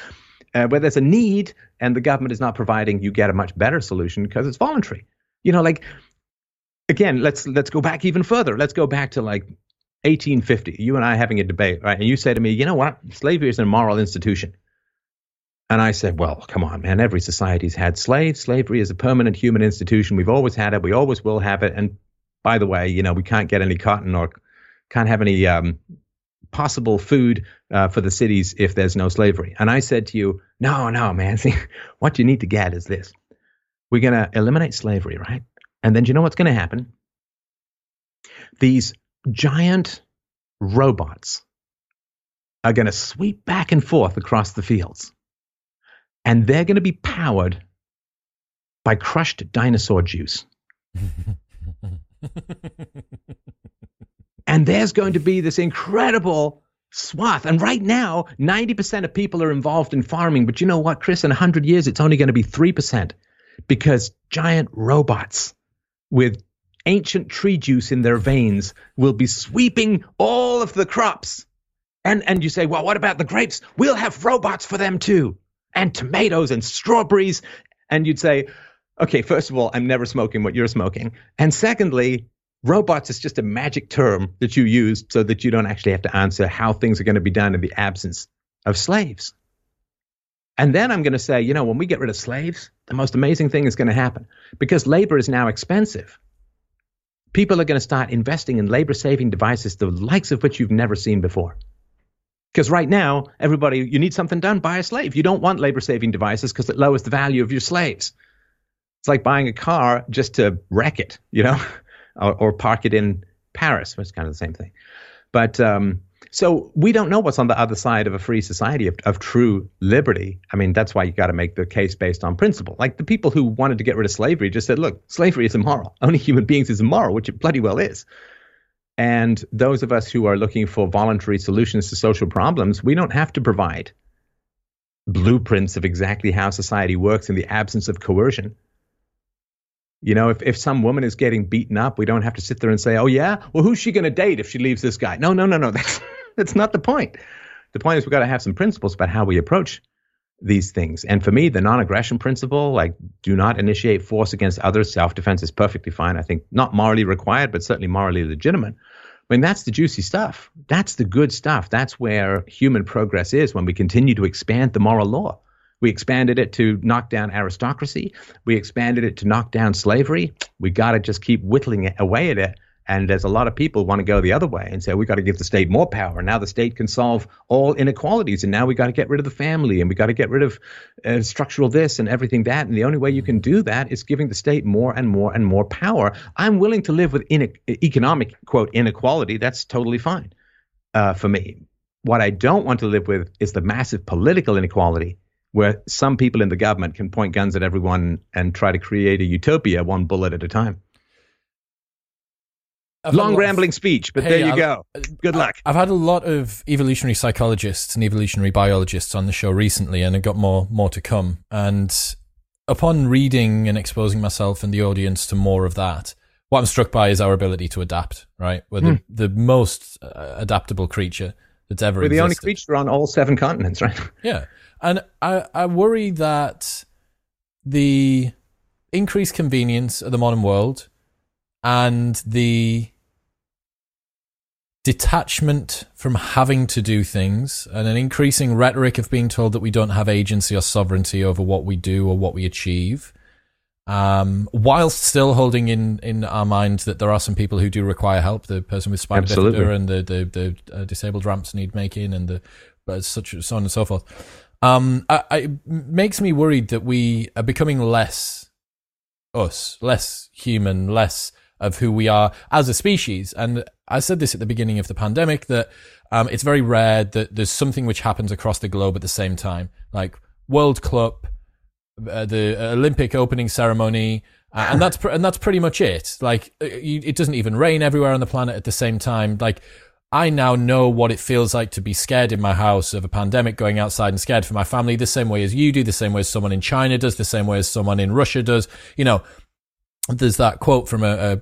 uh, where there's a need and the government is not providing, you get a much better solution because it's voluntary. You know, like again, let's let's go back even further. Let's go back to like 1850. You and I having a debate, right? And you say to me, you know what? Slavery is an immoral institution. And I said, well, come on, man. Every society's had slaves. Slavery is a permanent human institution. We've always had it. We always will have it. And by the way, you know, we can't get any cotton or can't have any um, possible food uh, for the cities if there's no slavery. And I said to you, no, no, man. See, what you need to get is this. We're going to eliminate slavery, right? And then do you know what's going to happen? These giant robots are going to sweep back and forth across the fields. And they're going to be powered by crushed dinosaur juice. and there's going to be this incredible swath. And right now, 90% of people are involved in farming. But you know what, Chris? In 100 years, it's only going to be 3% because giant robots with ancient tree juice in their veins will be sweeping all of the crops. And, and you say, well, what about the grapes? We'll have robots for them too, and tomatoes and strawberries. And you'd say, okay, first of all, I'm never smoking what you're smoking. And secondly, robots is just a magic term that you use so that you don't actually have to answer how things are going to be done in the absence of slaves. And then I'm going to say, you know, when we get rid of slaves, the most amazing thing is going to happen because labor is now expensive. People are going to start investing in labor saving devices, the likes of which you've never seen before. Because right now, everybody, you need something done, buy a slave. You don't want labor saving devices because it lowers the value of your slaves. It's like buying a car just to wreck it, you know? or, or park it in Paris, which is kind of the same thing. But um, so we don't know what's on the other side of a free society of, of true liberty. I mean, that's why you got to make the case based on principle. Like the people who wanted to get rid of slavery just said, look, slavery is immoral. Only human beings is immoral, which it bloody well is. And those of us who are looking for voluntary solutions to social problems, we don't have to provide blueprints of exactly how society works in the absence of coercion. You know, if, if some woman is getting beaten up, we don't have to sit there and say, oh, yeah, well, who's she going to date if she leaves this guy? No, no, no, no. That's, that's not the point. The point is we've got to have some principles about how we approach these things. And for me, the non aggression principle, like do not initiate force against others, self defense is perfectly fine. I think not morally required, but certainly morally legitimate. I mean, that's the juicy stuff. That's the good stuff. That's where human progress is when we continue to expand the moral law. We expanded it to knock down aristocracy. We expanded it to knock down slavery. We got to just keep whittling away at it and there's a lot of people want to go the other way and say we got to give the state more power. Now the state can solve all inequalities, and now we got to get rid of the family, and we got to get rid of uh, structural this and everything that. And the only way you can do that is giving the state more and more and more power. I'm willing to live with in- economic quote inequality. That's totally fine uh, for me. What I don't want to live with is the massive political inequality where some people in the government can point guns at everyone and try to create a utopia one bullet at a time. I've Long rambling of, speech, but hey, there you I'll, go. Good luck. I've had a lot of evolutionary psychologists and evolutionary biologists on the show recently, and I've got more more to come. And upon reading and exposing myself and the audience to more of that, what I'm struck by is our ability to adapt. Right, we're the, hmm. the most uh, adaptable creature that's ever. We're existed. the only creature on all seven continents, right? Yeah, and I I worry that the increased convenience of the modern world and the detachment from having to do things and an increasing rhetoric of being told that we don't have agency or sovereignty over what we do or what we achieve. Um, whilst still holding in, in our mind that there are some people who do require help, the person with spina bifida and the, the, the uh, disabled ramps need making and the, uh, such, so on and so forth. Um, I, I, it makes me worried that we are becoming less us, less human, less of who we are as a species. And I said this at the beginning of the pandemic that um, it's very rare that there's something which happens across the globe at the same time, like World Cup, uh, the Olympic opening ceremony, uh, and that's pr- and that's pretty much it. Like uh, you, it doesn't even rain everywhere on the planet at the same time. Like I now know what it feels like to be scared in my house of a pandemic, going outside and scared for my family, the same way as you do, the same way as someone in China does, the same way as someone in Russia does. You know, there's that quote from a,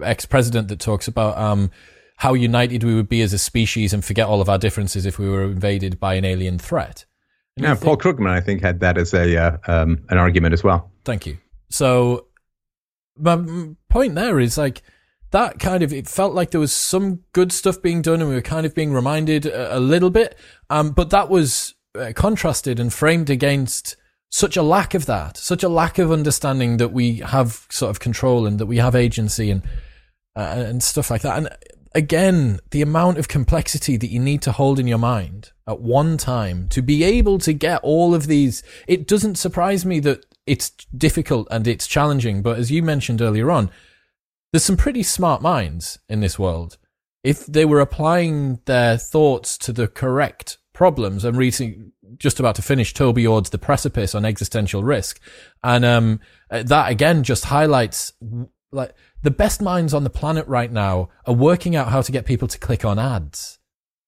a ex-president that talks about um, how united we would be as a species and forget all of our differences if we were invaded by an alien threat. And yeah, Paul Krugman, I think, had that as a uh, um, an argument as well. Thank you. So my point there is like that kind of it felt like there was some good stuff being done and we were kind of being reminded a, a little bit um, but that was uh, contrasted and framed against such a lack of that, such a lack of understanding that we have sort of control and that we have agency and uh, and stuff like that. And again, the amount of complexity that you need to hold in your mind at one time to be able to get all of these. It doesn't surprise me that it's difficult and it's challenging, but as you mentioned earlier on, there's some pretty smart minds in this world. If they were applying their thoughts to the correct problems, I'm reading just about to finish Toby Ord's The Precipice on existential risk. And um, that again just highlights like the best minds on the planet right now are working out how to get people to click on ads.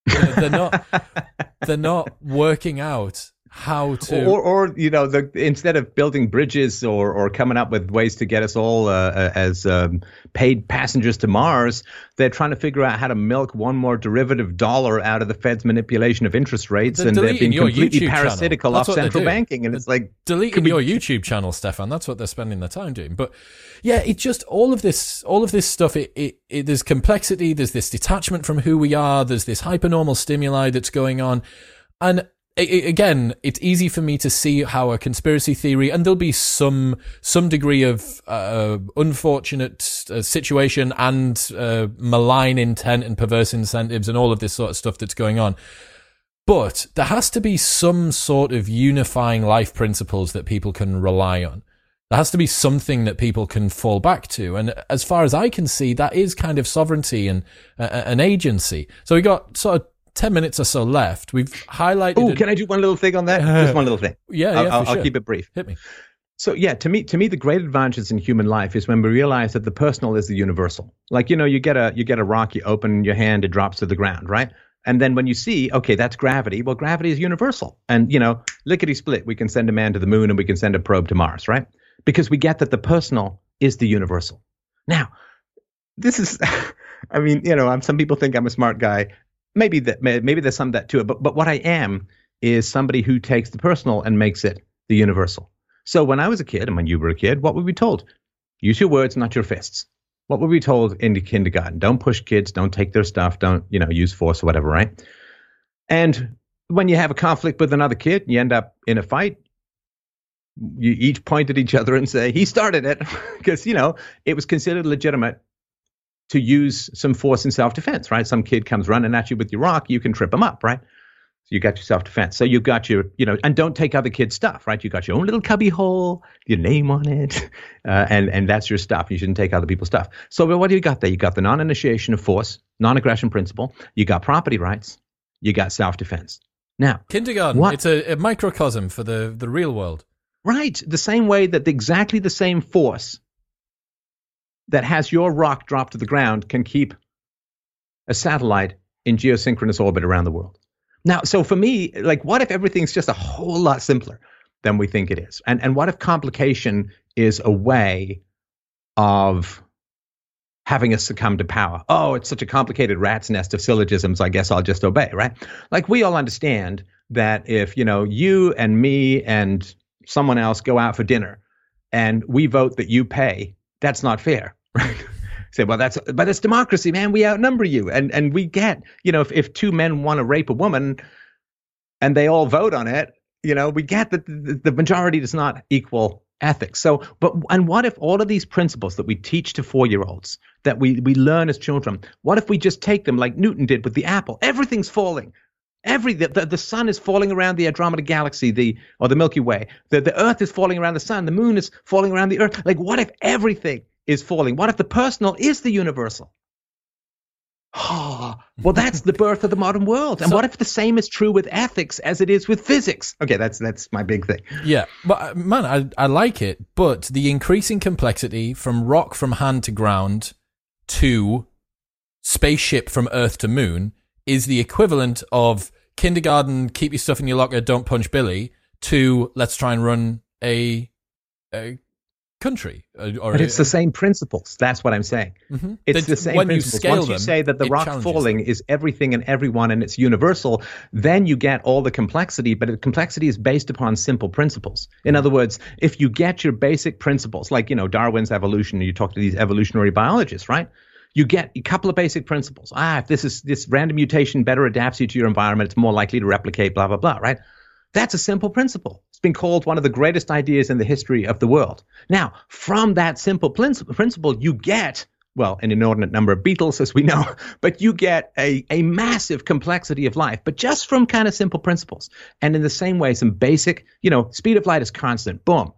they're not they're not working out how to or, or you know the instead of building bridges or or coming up with ways to get us all uh, uh, as um, paid passengers to Mars they're trying to figure out how to milk one more derivative dollar out of the Fed's manipulation of interest rates they're and they've been completely YouTube parasitical off central banking and they're it's like deleting your YouTube channel Stefan. That's what they're spending their time doing. But yeah it's just all of this all of this stuff it, it, it there's complexity there's this detachment from who we are there's this hypernormal stimuli that's going on. And again, it's easy for me to see how a conspiracy theory, and there'll be some some degree of uh, unfortunate uh, situation and uh, malign intent and perverse incentives and all of this sort of stuff that's going on. But there has to be some sort of unifying life principles that people can rely on. There has to be something that people can fall back to, and as far as I can see, that is kind of sovereignty and uh, an agency. So we got sort of 10 minutes or so left. We've highlighted. Oh, can I do one little thing on that? Uh, Just one little thing. Yeah, I'll, yeah. I'll, sure. I'll keep it brief. Hit me. So yeah, to me, to me, the great advantages in human life is when we realize that the personal is the universal. Like you know, you get a you get a rock, you open your hand, it drops to the ground, right? And then when you see, okay, that's gravity. Well, gravity is universal. And, you know, lickety split, we can send a man to the moon and we can send a probe to Mars, right? Because we get that the personal is the universal. Now, this is, I mean, you know, I'm, some people think I'm a smart guy. Maybe that, maybe there's some that to it. But, but what I am is somebody who takes the personal and makes it the universal. So when I was a kid and when you were a kid, what were we told? Use your words, not your fists. What were we told in the kindergarten? Don't push kids, don't take their stuff, don't, you know, use force or whatever, right? And when you have a conflict with another kid, you end up in a fight, you each point at each other and say, he started it. because, you know, it was considered legitimate to use some force in self defense, right? Some kid comes running at you with your rock, you can trip him up, right? So you got your self defense. So you've got your, you know, and don't take other kids' stuff, right? You got your own little cubby hole, your name on it, uh, and and that's your stuff. You shouldn't take other people's stuff. So what do you got there? You got the non-initiation of force, non-aggression principle. You got property rights. You got self defense. Now, kindergarten. What? It's a, a microcosm for the the real world. Right. The same way that exactly the same force that has your rock dropped to the ground can keep a satellite in geosynchronous orbit around the world. Now, so for me, like, what if everything's just a whole lot simpler than we think it is? And and what if complication is a way of having us succumb to power? Oh, it's such a complicated rat's nest of syllogisms. I guess I'll just obey, right? Like we all understand that if you know you and me and someone else go out for dinner and we vote that you pay, that's not fair, right? say, well, that's but it's democracy, man. We outnumber you, and and we get, you know, if if two men want to rape a woman, and they all vote on it, you know, we get that the, the majority does not equal ethics. So, but and what if all of these principles that we teach to four year olds, that we we learn as children, what if we just take them like Newton did with the apple? Everything's falling. Every the, the, the, sun is falling around the Andromeda galaxy, the or the Milky Way. The the Earth is falling around the sun. The moon is falling around the Earth. Like, what if everything is falling? What if the personal is the universal? Oh, well, that's the birth of the modern world. And so, what if the same is true with ethics as it is with physics? Okay, that's that's my big thing. Yeah, but uh, man, I I like it, but the increasing complexity from rock from hand to ground to spaceship from Earth to Moon is the equivalent of kindergarten. Keep your stuff in your locker. Don't punch Billy. To let's try and run a, a country. Uh, or, but it's the same principles. That's what I'm saying. Mm-hmm. It's the same when principles. You Once them, you say that the rock falling them. is everything and everyone and it's universal, then you get all the complexity, but the complexity is based upon simple principles. In other words, if you get your basic principles, like, you know, Darwin's evolution, and you talk to these evolutionary biologists, right? You get a couple of basic principles. Ah, if this is this random mutation better adapts you to your environment, it's more likely to replicate, blah, blah, blah, right? That's a simple principle. Been called one of the greatest ideas in the history of the world. Now, from that simple principle, you get, well, an inordinate number of beetles, as we know, but you get a, a massive complexity of life, but just from kind of simple principles. And in the same way, some basic, you know, speed of light is constant. Boom.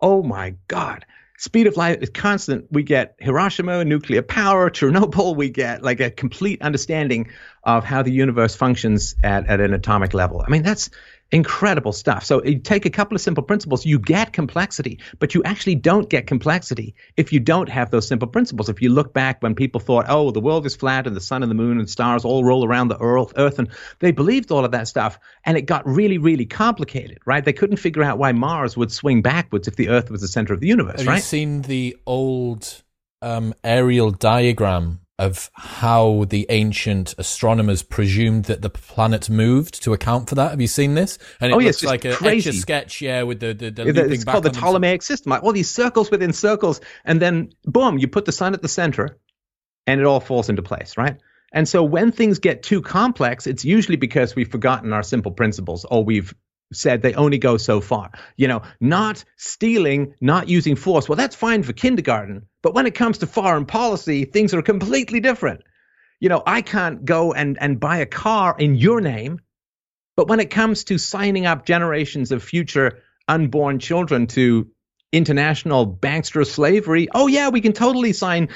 Oh my God speed of light is constant. We get Hiroshima, nuclear power, Chernobyl. We get like a complete understanding of how the universe functions at, at an atomic level. I mean, that's incredible stuff. So you take a couple of simple principles, you get complexity, but you actually don't get complexity if you don't have those simple principles. If you look back when people thought, oh, the world is flat and the sun and the moon and stars all roll around the earth, earth and they believed all of that stuff and it got really, really complicated, right? They couldn't figure out why Mars would swing backwards if the earth was the center of the universe, have right? you seen the old um, aerial diagram of how the ancient astronomers presumed that the planet moved to account for that. Have you seen this? And it oh, looks like a, a sketch, yeah, with the the, the It's called the Ptolemaic system. All these circles within circles, and then boom, you put the sun at the center, and it all falls into place, right? And so when things get too complex, it's usually because we've forgotten our simple principles or we've said they only go so far. You know, not stealing, not using force. Well, that's fine for kindergarten. But when it comes to foreign policy, things are completely different. You know, I can't go and, and buy a car in your name. But when it comes to signing up generations of future unborn children to international bankster slavery, oh, yeah, we can totally sign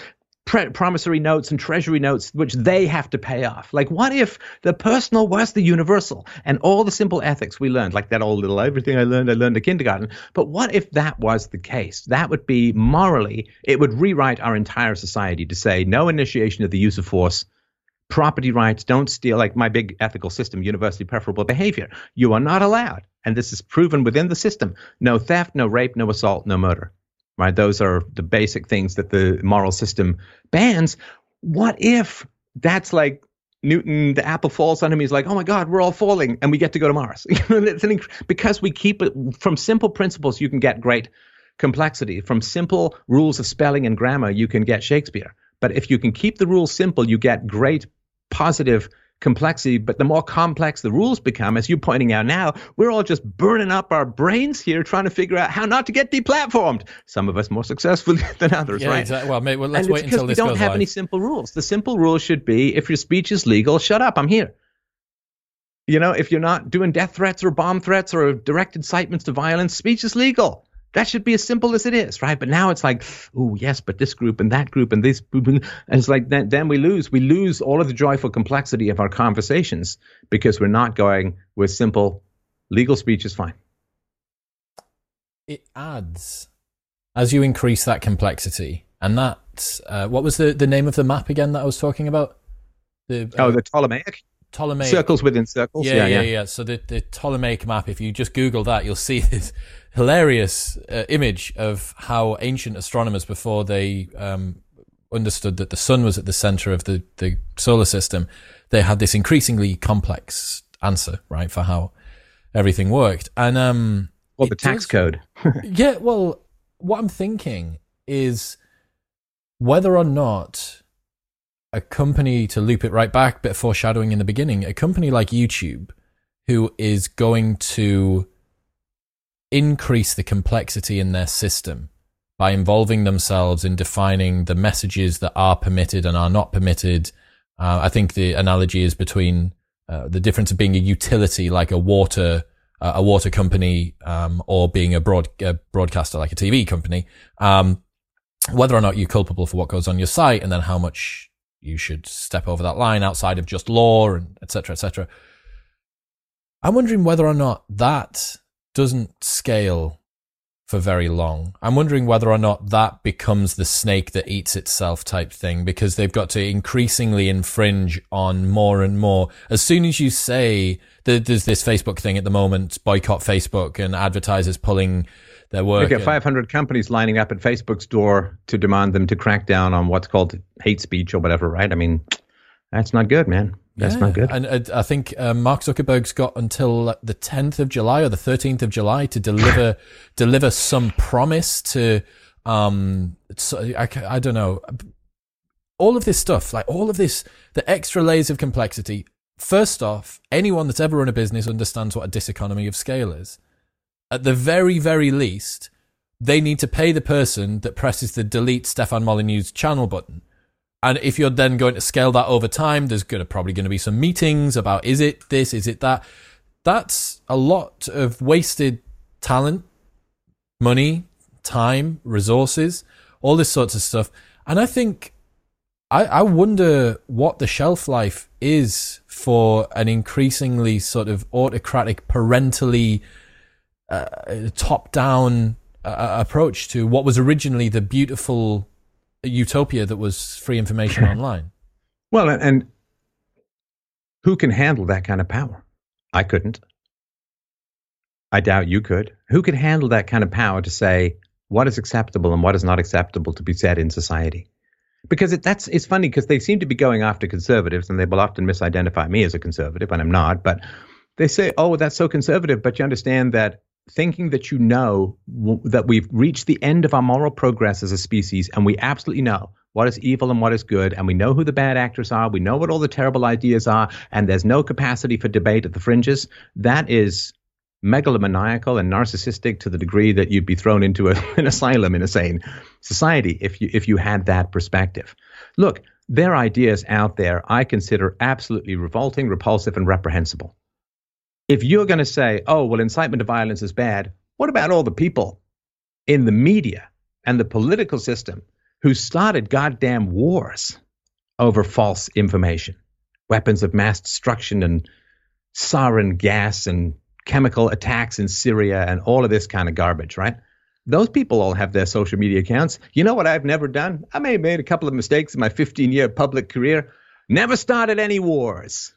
pre- promissory notes and treasury notes which they have to pay off. Like, what if the personal was the universal and all the simple ethics we learned, like that old little everything I learned, I learned at kindergarten. But what if that was the case? That would be morally, it would rewrite our entire society to say no initiation of the use of force property rights, don't steal, like my big ethical system, universally preferable behavior. You are not allowed, and this is proven within the system no theft, no rape, no assault, no murder. Right? Those are the basic things that the moral system bans. What if that's like Newton, the apple falls on him. He's like, "Oh my God, we're all falling," and we get to go to Mars. because we keep it from simple principles. You can get great complexity. From simple rules of spelling and grammar, you can get Shakespeare. But if you can keep the rules simple, you get great positive complexity. But the more complex the rules become, as you're pointing out now, we're all just burning up our brains here trying to figure out how not to get deplatformed. Some of us more successfully than others, yeah, right? Exactly. Well, maybe, well, let's and wait until this goes We don't have live. any simple rules. The simple rule should be if your speech is legal, shut up. I'm here. You know, if you're not doing death threats or bomb threats or direct incitements to violence, speech is legal. That should be as simple as it is, right? But now it's like, oh yes, but this group and that group and this group, and it's like then, then we lose. We lose all of the joyful complexity of our conversations because we're not going with simple legal speech is fine. It adds as you increase that complexity, and that uh, what was the the name of the map again that I was talking about? The uh, oh, the Ptolemaic. Ptolemaic circles within circles. Yeah, yeah, yeah, yeah. yeah. So the the Ptolemaic map, if you just Google that, you'll see this hilarious uh, image of how ancient astronomers, before they um, understood that the sun was at the center of the the solar system, they had this increasingly complex answer, right, for how everything worked. And um, well, the tax does, code. yeah. Well, what I'm thinking is whether or not a company to loop it right back, bit of foreshadowing in the beginning, a company like YouTube, who is going to increase the complexity in their system by involving themselves in defining the messages that are permitted and are not permitted. Uh, I think the analogy is between uh, the difference of being a utility like a water uh, a water company um, or being a broad a broadcaster like a TV company. Um, whether or not you're culpable for what goes on your site, and then how much you should step over that line outside of just law and etc etc i'm wondering whether or not that doesn't scale for very long. I'm wondering whether or not that becomes the snake that eats itself type thing because they've got to increasingly infringe on more and more. As soon as you say that there's this facebook thing at the moment boycott facebook and advertisers pulling their work. You get 500 companies lining up at Facebook's door to demand them to crack down on what's called hate speech or whatever, right? I mean, that's not good, man. That's yeah. not good. And uh, I think uh, Mark Zuckerberg's got until the 10th of July or the 13th of July to deliver deliver some promise to. Um, so I, I don't know. All of this stuff, like all of this, the extra layers of complexity. First off, anyone that's ever run a business understands what a diseconomy of scale is at the very, very least, they need to pay the person that presses the delete Stefan Molyneux's channel button. And if you're then going to scale that over time, there's to probably going to be some meetings about is it this, is it that. That's a lot of wasted talent, money, time, resources, all this sorts of stuff. And I think I, I wonder what the shelf life is for an increasingly sort of autocratic, parentally uh, top down uh, approach to what was originally the beautiful utopia that was free information online. Well, and who can handle that kind of power? I couldn't. I doubt you could. Who could handle that kind of power to say what is acceptable and what is not acceptable to be said in society? Because it, that's it's funny because they seem to be going after conservatives, and they will often misidentify me as a conservative, and I'm not. But they say, "Oh, that's so conservative," but you understand that thinking that you know w- that we've reached the end of our moral progress as a species and we absolutely know what is evil and what is good and we know who the bad actors are we know what all the terrible ideas are and there's no capacity for debate at the fringes that is megalomaniacal and narcissistic to the degree that you'd be thrown into a, an asylum in a sane society if you if you had that perspective. Look there are ideas out there i consider absolutely revolting repulsive and reprehensible if you're going to say, oh, well, incitement to violence is bad, what about all the people in the media and the political system who started goddamn wars over false information, weapons of mass destruction and sarin gas and chemical attacks in Syria and all of this kind of garbage, right? Those people all have their social media accounts. You know what I've never done? I may have made a couple of mistakes in my 15 year public career never started any wars.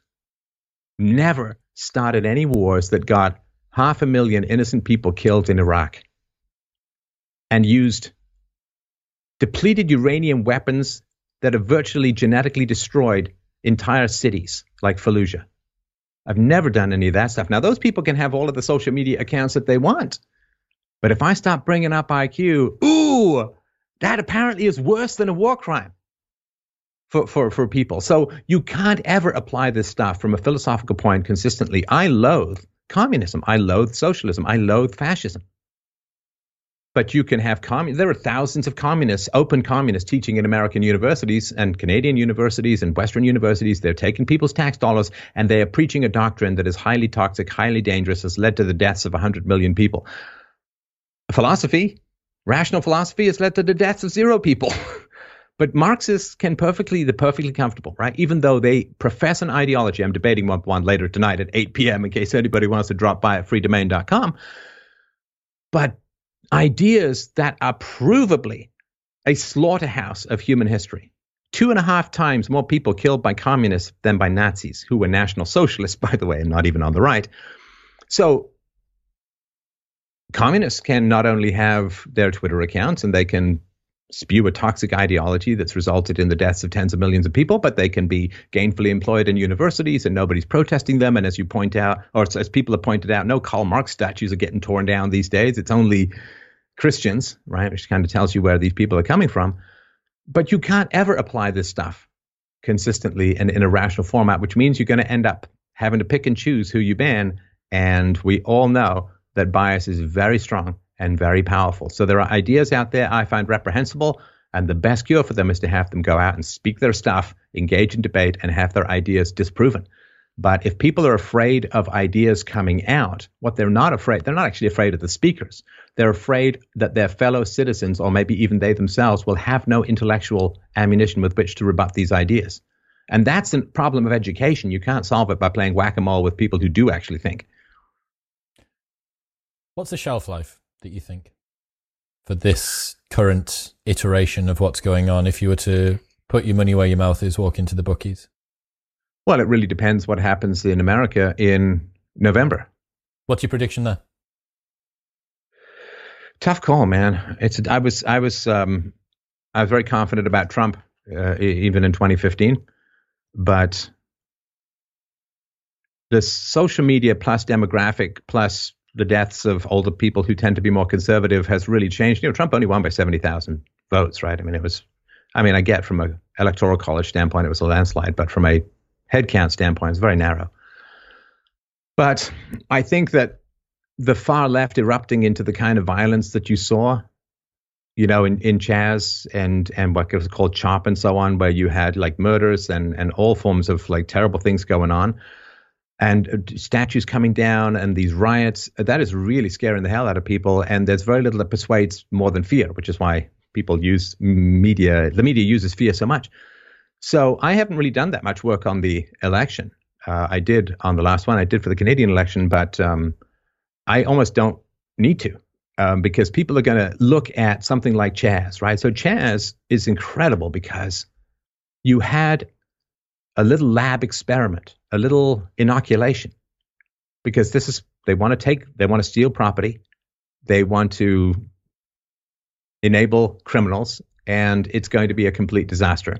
Never started any wars that got half a million innocent people killed in Iraq and used depleted uranium weapons that have virtually genetically destroyed entire cities like Fallujah. I've never done any of that stuff. Now, those people can have all of the social media accounts that they want. But if I start bringing up IQ, ooh, that apparently is worse than a war crime for, for, for people. So you can't ever apply this stuff from a philosophical point consistently. I loathe communism. I loathe socialism. I loathe fascism. But you can have commun. There are thousands of communists, open communists, teaching in American universities and Canadian universities and Western universities. They're taking people's tax dollars and they are preaching a doctrine that is highly toxic, highly dangerous, has led to the deaths of 100 million people. Philosophy, rational philosophy, has led to the deaths of zero people. but Marxists can perfectly, they're perfectly comfortable, right? Even though they profess an ideology. I'm debating one, one later tonight at 8 p.m. in case anybody wants to drop by at freedomain.com. But ideas that are provably a slaughterhouse of human history. Two and a half times more people killed by communists than by Nazis, who were National Socialists, by the way, and not even on the right. So, communists can not only have their Twitter accounts and they can spew a toxic ideology that's resulted in the deaths of tens of millions of people, but they can be gainfully employed in universities and nobody's protesting them. And as you point out, or as people have pointed out, no Karl Marx statues are getting torn down these days. It's only Christians, right? Which kind of tells you where these people are coming from. But you can't ever apply this stuff consistently and in a rational format, which means you're going to end up having to pick and choose who you ban. And we all know that bias is very strong and very powerful. So there are ideas out there I find reprehensible, and the best cure for them is to have them go out and speak their stuff, engage in debate, and have their ideas disproven. But if people are afraid of ideas coming out, what they're not afraid, they're not actually afraid of the speakers. They're afraid that their fellow citizens, or maybe even they themselves, will have no intellectual ammunition with which to rebut these ideas. And that's the problem of education. You can't solve it by playing whack a mole with people who do actually think. What's the shelf life that you think for this current iteration of what's going on if you were to put your money where your mouth is, walk into the bookies? Well, it really depends what happens in America in November. What's your prediction there? Tough call, man. It's I was I was um, I was very confident about Trump uh, even in 2015, but the social media plus demographic plus the deaths of older people who tend to be more conservative has really changed. You know, Trump only won by 70,000 votes, right? I mean, it was, I mean, I get from an electoral college standpoint, it was a landslide, but from a headcount standpoint, it's very narrow. But I think that the far left erupting into the kind of violence that you saw, you know, in, in Chaz and and what was called Chop and so on, where you had like murders and and all forms of like terrible things going on, and uh, statues coming down and these riots, that is really scaring the hell out of people. And there's very little that persuades more than fear, which is why people use media. The media uses fear so much. So I haven't really done that much work on the election. Uh, I did on the last one. I did for the Canadian election, but um, I almost don't need to um, because people are going to look at something like Chaz, right? So Chaz is incredible because you had a little lab experiment, a little inoculation, because this is they want to take, they want to steal property, they want to enable criminals, and it's going to be a complete disaster.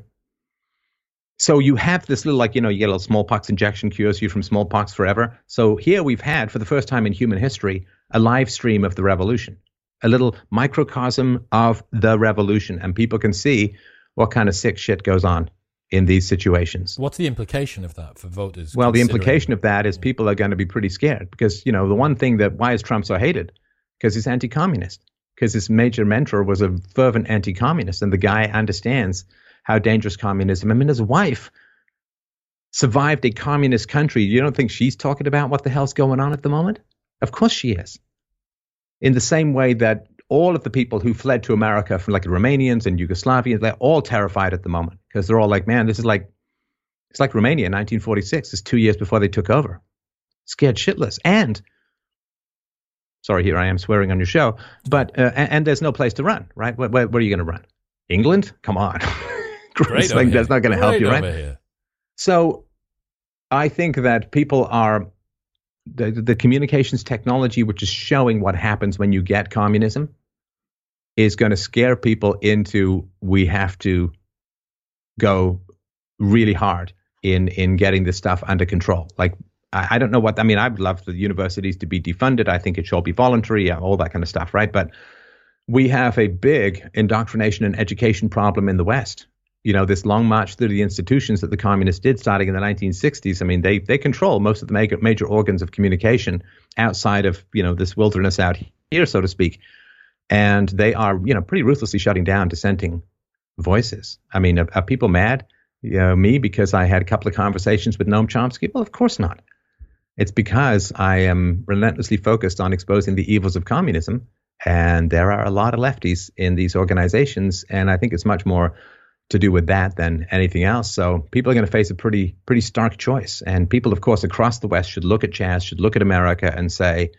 So you have this little, like, you know, you get a little smallpox injection cures you from smallpox forever. So here we've had, for the first time in human history, a live stream of the revolution, a little microcosm of the revolution. And people can see what kind of sick shit goes on in these situations. What's the implication of that for voters? Well, the implication of that is people are going to be pretty scared because, you know, the one thing that why is Trump so hated? Because he's anti communist, because his major mentor was a fervent anti communist. And the guy understands how dangerous communism. I mean, his wife survived a communist country. You don't think she's talking about what the hell's going on at the moment? Of course she is. In the same way that all of the people who fled to America from like the Romanians and Yugoslavians, they're all terrified at the moment because they're all like, man, this is like, it's like Romania in 1946. It's two years before they took over. Scared shitless. And, sorry, here I am swearing on your show, but, uh, and, and, there's no place to run, right? Where, where, where are you going to run? England? Come on. Great like, that's not going to help you, right? Here. So I think that people are the, the communications technology, which is showing what happens when you get communism, is going to scare people into we have to go really hard in in getting this stuff under control. Like I, I don't know what I mean. I'd love for the universities to be defunded. I think it should be voluntary, all that kind of stuff, right? But we have a big indoctrination and education problem in the West. You know, this long march through the institutions that the communists did starting in the 1960s. I mean, they they control most of the major, major organs of communication outside of you know this wilderness out here, so to speak, and they are you know pretty ruthlessly shutting down dissenting voices. I mean, are, are people mad? You know, me because I had a couple of conversations with Noam Chomsky? Well, of course not. It's because I am relentlessly focused on exposing the evils of communism and there are a lot of lefties in these organizations, and I think it's much more to do with that than anything else. So people are going to face a pretty pretty stark choice, and people, of course, across the West should look at Chaz, should look at America, and say,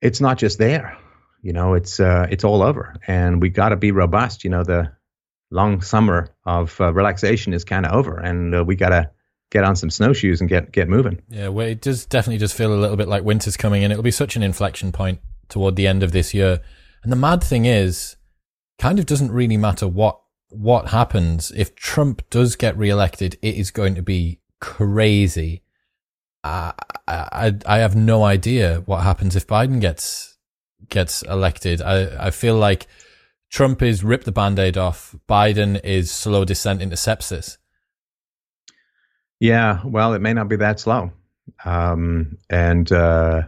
it's not just there. You know, it's uh, it's all over, and we got to be robust. You know, the long summer of uh, relaxation is kind of over, and uh, we got to get on some snowshoes and get get moving. Yeah, well, it does definitely just feel a little bit like winter's coming, and it'll be such an inflection point toward the end of this year. And the mad thing is, kind of doesn't really matter what what happens if Trump does get reelected. It is going to be crazy. I, I I have no idea what happens if Biden gets gets elected. I I feel like Trump is rip the band-aid off. Biden is slow descent into sepsis. Yeah, well, it may not be that slow. Um, and uh,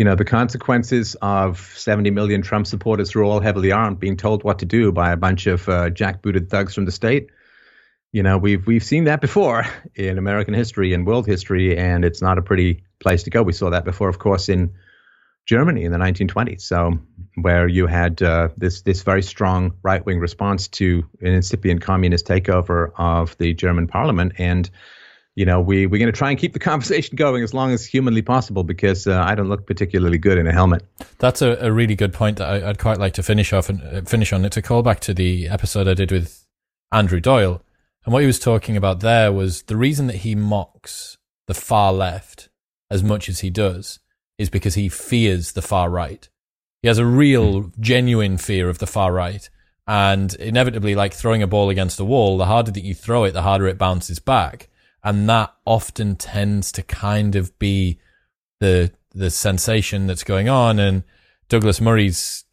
you know, the consequences of 70 million Trump supporters who are all heavily armed being told what to do by a bunch of uh, jackbooted thugs from the state. You know, we've we've seen that before in American history and world history, and it's not a pretty place to go. We saw that before, of course, in Germany in the 1920s. So, where you had uh, this this very strong right wing response to an incipient communist takeover of the German parliament, and you know, we we're going to try and keep the conversation going as long as humanly possible because uh, I don't look particularly good in a helmet. That's a, a really good point that I, would quite like to finish off and uh, finish on. It's a callback to the episode I did with Andrew Doyle, and what he was talking about there was the reason that he mocks the far left as much as he does is because he fears the far right. He has a real, mm. genuine fear of the far right. And inevitably, like throwing a ball against a wall, the harder that you throw it, the harder it bounces back and that often tends to kind of be the the sensation that's going on. And Douglas Murray's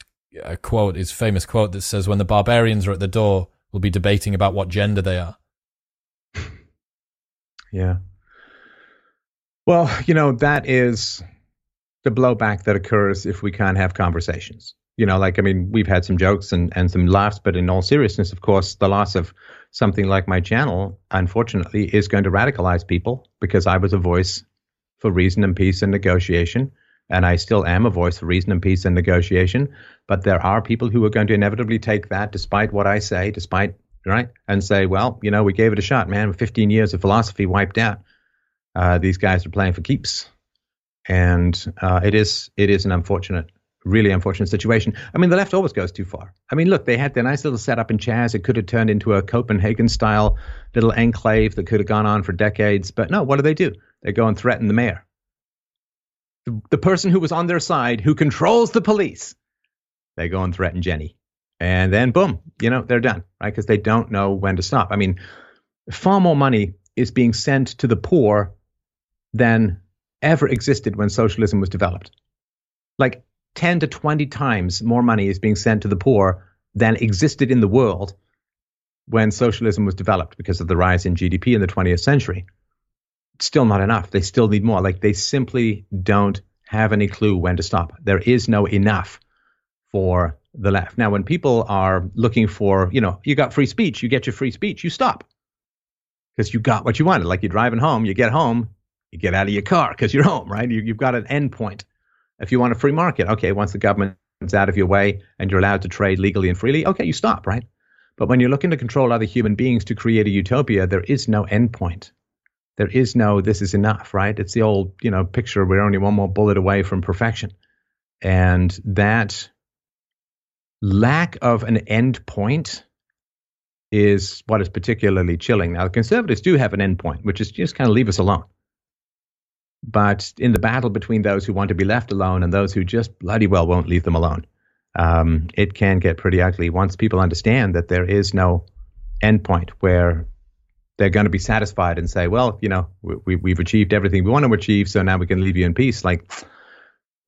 uh, quote, his famous quote that says, "When the barbarians are at the door, we'll be debating about what gender they are." Yeah. Well, you know that is the blowback that occurs if we can't have conversations. You know, like I mean, we've had some jokes and and some laughs, but in all seriousness, of course, the loss of something like my channel, unfortunately, is going to radicalize people because I was a voice for reason and peace and negotiation. And I still am a voice for reason and peace and negotiation. But there are people who are going to inevitably take that, despite what I say, despite, right? And say, well, you know, we gave it a shot, man. 15 years of philosophy wiped out. Uh, these guys are playing for keeps. And uh, it is it is an unfortunate really unfortunate situation. I mean, the left always goes too far. I mean, look, they had their nice little setup in Chaz. It could have turned into a Copenhagen style little enclave that could have gone on for decades. But no, what do they do? They go and threaten the mayor. The, the person who was on their side, who controls the police, they go and threaten Jenny. And then, boom, you know, they're done, right? Because they don't know when to stop. I mean, far more money is being sent to the poor than ever existed when socialism was developed. Like 10 to 20 times more money is being sent to the poor than existed in the world when socialism was developed because of the rise in GDP in the 20th century. Still not enough. They still need more. Like they simply don't have any clue when to stop. There is no enough for the left. Now, when people are looking for, you know, you got free speech, you get your free speech, you stop because you got what you wanted. Like you're driving home, you get home, you get out of your car because you're home, right? You, have got an end point. If you want a free market, okay, once the government's out of your way and you're allowed to trade legally and freely, okay, you stop, right? But when you're looking to control other human beings to create a utopia, there is no endpoint. There is no this is enough, right? It's the old, you know, picture we're only one more bullet away from perfection. And that lack of an end point is what is particularly chilling. Now, the conservatives do have an endpoint, which is just kind of leave us alone. But in the battle between those who want to be left alone and those who just bloody well won't leave them alone, um, it can get pretty ugly once people understand that there is no endpoint where they're going to be satisfied and say, well, you know, we, we've achieved everything we want to achieve, so now we can leave you in peace. Like,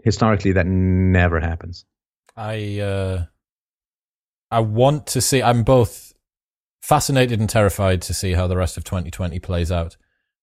historically, that never happens. I, uh, I want to see, I'm both fascinated and terrified to see how the rest of 2020 plays out.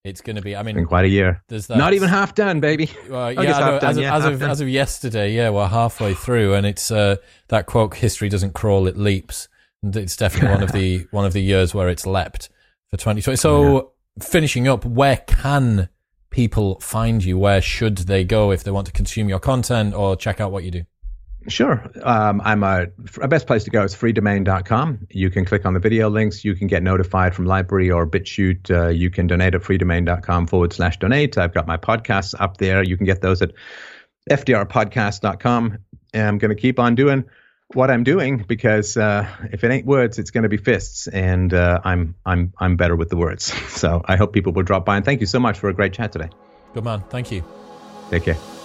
It's going to be. I mean, in quite a year. There's that, Not even half done, baby. Uh, yeah, done, as, of, yeah, as, of, as of yesterday, yeah, we're halfway through, and it's uh, that quote: "History doesn't crawl; it leaps." And it's definitely one of the one of the years where it's leapt for 2020. So, yeah. finishing up, where can people find you? Where should they go if they want to consume your content or check out what you do? Sure. Um, I'm a, a best place to go is freedomain.com. You can click on the video links. You can get notified from LBRY or BitChute. Uh, you can donate at freedomain.com forward slash donate. I've got my podcasts up there. You can get those at fdrpodcast.com. And I'm going to keep on doing what I'm doing because uh, if it ain't words, it's going to be fists, and uh, I'm I'm I'm better with the words. So I hope people will drop by and thank you so much for a great chat today. Good man, thank you. Take care.